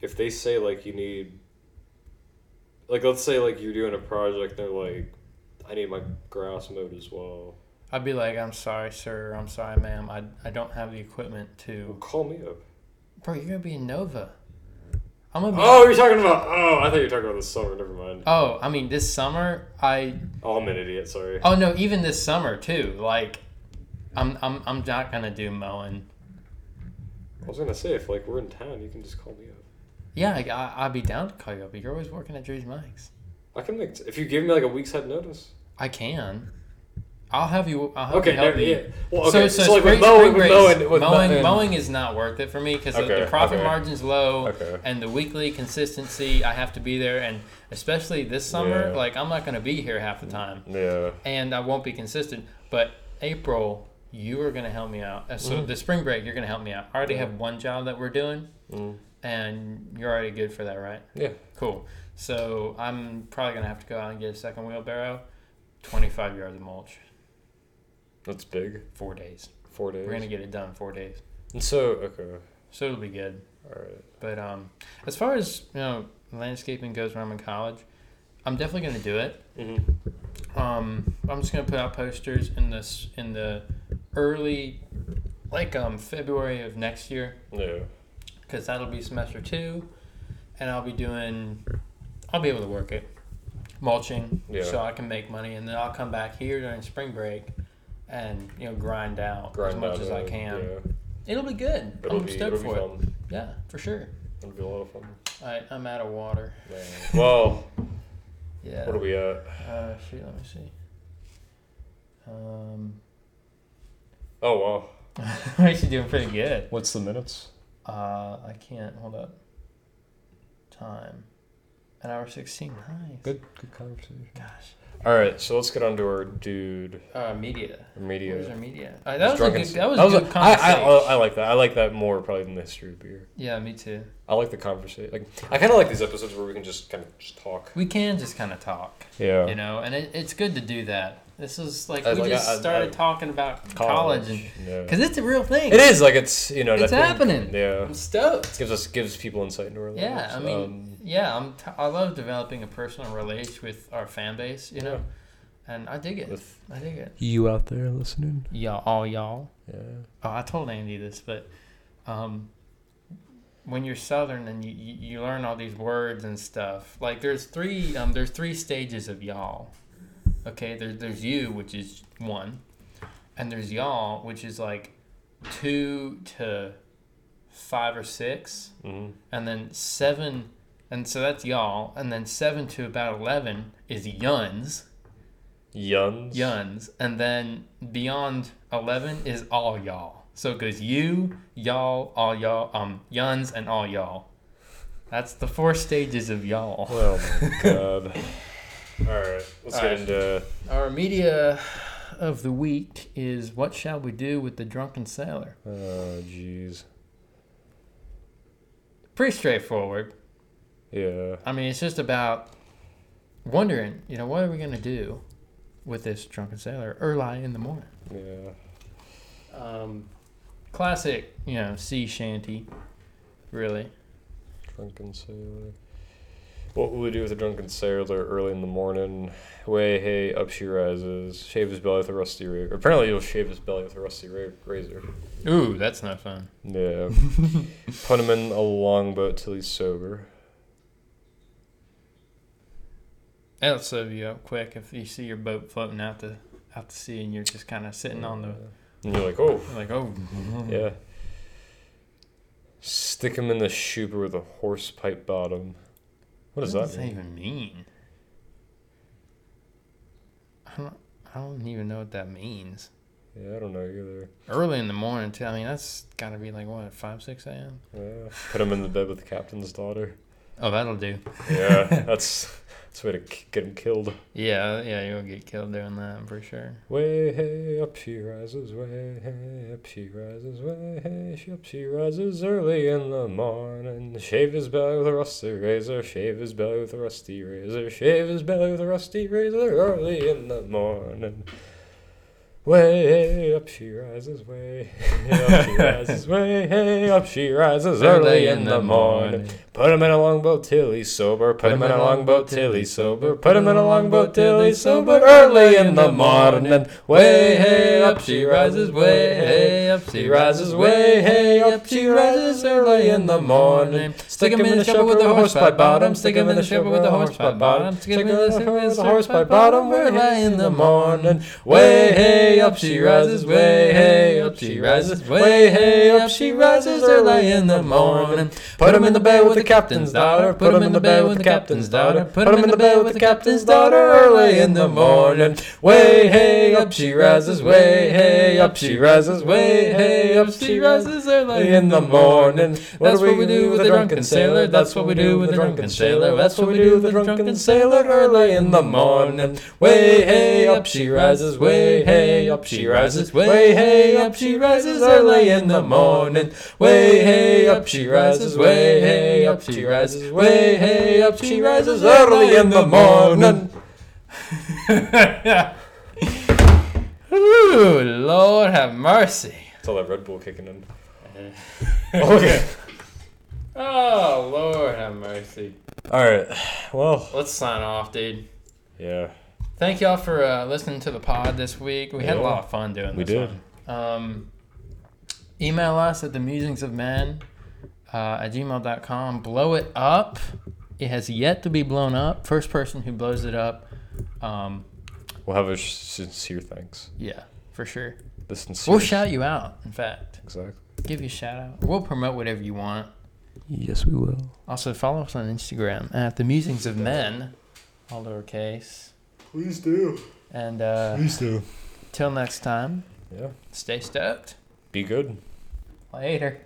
Speaker 1: if they say like you need, like let's say like you're doing a project, they're like, I need my grass mowed as well.
Speaker 2: I'd be like, I'm sorry, sir. I'm sorry, ma'am. I, I don't have the equipment
Speaker 1: Well,
Speaker 2: to.
Speaker 1: call me up.
Speaker 2: Bro, you're gonna be in Nova. I'm gonna be.
Speaker 1: Oh, you're talking about. Oh, I thought you were talking about the summer. Never mind.
Speaker 2: Oh, I mean, this summer, I.
Speaker 1: Oh, I'm an idiot. Sorry.
Speaker 2: Oh no, even this summer too. Like, I'm I'm I'm not gonna do mowing.
Speaker 1: I was gonna say if like we're in town, you can just call me up.
Speaker 2: Yeah, I, I I'd be down to call you up. You're always working at Jersey Mike's.
Speaker 1: I can make if you give me like a week's head notice.
Speaker 2: I can. I'll have you. I'll have
Speaker 1: Okay,
Speaker 2: you help me.
Speaker 1: yeah. Well, okay.
Speaker 2: So,
Speaker 1: So,
Speaker 2: so,
Speaker 1: like
Speaker 2: spring,
Speaker 1: with mowing, with mowing, with
Speaker 2: mowing,
Speaker 1: mowing,
Speaker 2: mowing is not worth it for me because the,
Speaker 1: Okay,
Speaker 2: the profit
Speaker 1: okay.
Speaker 2: margin's low,
Speaker 1: Okay.
Speaker 2: and the weekly consistency I have to be there, and especially this summer,
Speaker 1: Yeah.
Speaker 2: like I'm not going to be here half the time,
Speaker 1: Yeah.
Speaker 2: and I won't be consistent. But April, you are going to help me out. Uh, So
Speaker 1: Mhm.
Speaker 2: the spring break, you're going to help me out. I already have one job that we're doing,
Speaker 1: Mm.
Speaker 2: And you're already good for that, right?
Speaker 1: Yeah.
Speaker 2: Cool. So I'm probably going to have to go out and get a second wheelbarrow, 25 yards of mulch,
Speaker 1: That's big.
Speaker 2: four days.
Speaker 1: Four days.
Speaker 2: We're going to get it done in four days.
Speaker 1: And so okay.
Speaker 2: So it'll be good.
Speaker 1: All right.
Speaker 2: But um, as far as you know, landscaping goes when I'm in college, I'm definitely gonna do it.
Speaker 1: Mm-hmm.
Speaker 2: Um, I'm just gonna put out posters in this in the early, like um February of next year,
Speaker 1: Yeah.
Speaker 2: Because that'll be semester two, and I'll be doing, I'll be able to work it, mulching,
Speaker 1: Yeah.
Speaker 2: so I can make money, and then I'll come back here during spring break, and you know grind out
Speaker 1: Grind
Speaker 2: as much
Speaker 1: out
Speaker 2: as I can.
Speaker 1: Yeah.
Speaker 2: It'll be good.
Speaker 1: It'll
Speaker 2: I'm
Speaker 1: be,
Speaker 2: stoked for it.
Speaker 1: fun.
Speaker 2: Yeah, for sure.
Speaker 1: It'll be a lot of fun.
Speaker 2: I, I'm out of water.
Speaker 1: Yeah. Well,
Speaker 2: Yeah.
Speaker 1: what are we at?
Speaker 2: Uh, shoot, let me see. Um,
Speaker 1: Oh wow.
Speaker 2: I'm actually doing pretty good.
Speaker 1: What's the minutes?
Speaker 2: Uh, I can't hold up. Time, an hour sixteen. Nice.
Speaker 1: Good. Good conversation.
Speaker 2: Gosh.
Speaker 1: All right. So let's get on to our dude
Speaker 2: Uh, media.
Speaker 1: media.
Speaker 2: Where's our media? Uh, that was a
Speaker 1: Drunken
Speaker 2: good. That was a good
Speaker 1: I, I. I, I like that. I like that more probably than the history of beer.
Speaker 2: yeah, me too.
Speaker 1: I like the conversation. Like I kind of like these episodes where we can just kind of just talk.
Speaker 2: We can just kind of talk,
Speaker 1: Yeah.
Speaker 2: you know, and it, it's good to do that. This is like
Speaker 1: I-
Speaker 2: we
Speaker 1: like,
Speaker 2: just
Speaker 1: I- I-
Speaker 2: started
Speaker 1: I-
Speaker 2: talking about college, and
Speaker 1: yeah.
Speaker 2: because it's a real thing.
Speaker 1: It is like it's you know. and
Speaker 2: It's
Speaker 1: think-
Speaker 2: happening.
Speaker 1: Yeah.
Speaker 2: I'm stoked.
Speaker 1: gives us gives people insight into our lives.
Speaker 2: Yeah, I mean,
Speaker 1: Um,
Speaker 2: yeah, I'm. T- I love developing a personal relation with our fan base, you know,
Speaker 1: yeah.
Speaker 2: and I dig it.
Speaker 1: With
Speaker 2: I dig it.
Speaker 1: you out there listening.
Speaker 2: Y'all, all y'all.
Speaker 1: Yeah.
Speaker 2: Oh, I told Andy this, but um, when you're Southern and you, you, you learn all these words and stuff, like there's three um, there's three stages of y'all. Okay, there's there's you, which is one, and there's y'all, which is like two to five or six,
Speaker 1: Mm-hmm.
Speaker 2: and then seven, and so that's y'all, and then seven to about eleven is yuns,
Speaker 1: Yuns.
Speaker 2: yuns, and then beyond eleven is all y'all. So it goes you, y'all, all y'all, um, yuns, and all y'all. That's the four stages of y'all.
Speaker 1: Oh my god. All right. Let's
Speaker 2: All
Speaker 1: get
Speaker 2: right.
Speaker 1: into.
Speaker 2: Our media of the week is what shall we do with the drunken sailor?
Speaker 1: Oh jeez.
Speaker 2: Pretty straightforward.
Speaker 1: Yeah.
Speaker 2: I mean, it's just about wondering, you know, what are we gonna do with this drunken sailor early in the morning?
Speaker 1: Yeah.
Speaker 2: Um, classic, you know, sea shanty, really.
Speaker 1: Drunken sailor. What will we do with a drunken sailor early in the morning? Way hey, up she rises. Shave his belly with a rusty razor. Apparently, he'll shave his belly with a rusty ra- razor.
Speaker 2: Ooh, that's not fun.
Speaker 1: Yeah. Put him in a longboat till he's sober.
Speaker 2: That'll serve you up quick if you see your boat floating out the out to sea and you're just kind of sitting on the
Speaker 1: And you're like, oh,
Speaker 2: you're like oh
Speaker 1: yeah. Stick him in the shooper with a horse pipe bottom. What does
Speaker 2: what
Speaker 1: that
Speaker 2: does that
Speaker 1: mean?
Speaker 2: even mean? I don't I don't even know what that means.
Speaker 1: Yeah, I don't know either.
Speaker 2: Early in the morning, too. I mean, that's got to be like what five six a.m.
Speaker 1: Yeah. Put him in the bed with the captain's daughter.
Speaker 2: Oh, that'll do.
Speaker 1: Yeah, that's That's way to k- get him killed.
Speaker 2: Yeah, yeah, you'll get killed doing that for sure.
Speaker 1: Way hey up she rises, way hey up she rises, way hey she up she rises early in the morning. Shave his belly with a rusty razor, shave his belly with a rusty razor, shave his belly with a rusty razor early in the morning. Way up she rises, way up she rises, way hey up she rises early in the morning. Put him in a longboat till he's sober. Put him in a longboat till he's sober. Put him in a longboat till he's sober. Early in the morning, way hey up she rises. Way hey up she rises. Way hey up she rises. Early in the morning, stick him in the shovel with a horse by bottom. Stick him in the shovel with a horse by bottom. Stick him in the shovel with a horse by bottom. Early in the morning, way hey up she rises. Way hey up she rises. Way hey up she rises. Early in the morning, put him in the bed with the captain's daughter. Put him in the bed with the captain's daughter. Put him in the bed with the captain's daughter early in the morning. Way hey up she rises. Way hey up she rises. Way hey up she rises early in the morning. That's what we do with a drunken sailor. That's what we do with a drunken sailor. That's what we do with a drunken sailor early in the morning. Way hey up she rises. Way hey up she rises. Way hey up she rises early in the morning. Way hey up she rises. Way hey up she rises. Way hey up she rises early in the morning.
Speaker 2: Ooh, Lord have mercy.
Speaker 1: It's all that Red Bull kicking in.
Speaker 2: okay. Oh, Lord have mercy.
Speaker 1: All right. Well,
Speaker 2: Let's sign off, dude.
Speaker 1: yeah,
Speaker 2: Thank y'all for uh, listening to the pod this week. We had a
Speaker 1: Yeah.
Speaker 2: lot of fun doing
Speaker 1: we
Speaker 2: this
Speaker 1: did.
Speaker 2: one. Um, email us at the musings of men uh, at gmail.com. Blow it up. It has yet to be blown up. First person who blows it up, um,
Speaker 1: We'll have a sincere thanks.
Speaker 2: yeah, for sure.
Speaker 1: The sincere.
Speaker 2: We'll shout you out, in fact.
Speaker 1: Exactly.
Speaker 2: Give you a shout out. We'll promote whatever you want.
Speaker 1: Yes, we will.
Speaker 2: Also, follow us on Instagram at the musings of men, all lowercase.
Speaker 1: Please do.
Speaker 2: And uh,
Speaker 1: Please do.
Speaker 2: till next time,
Speaker 1: Yeah.
Speaker 2: stay stoked.
Speaker 1: Be good.
Speaker 2: Later.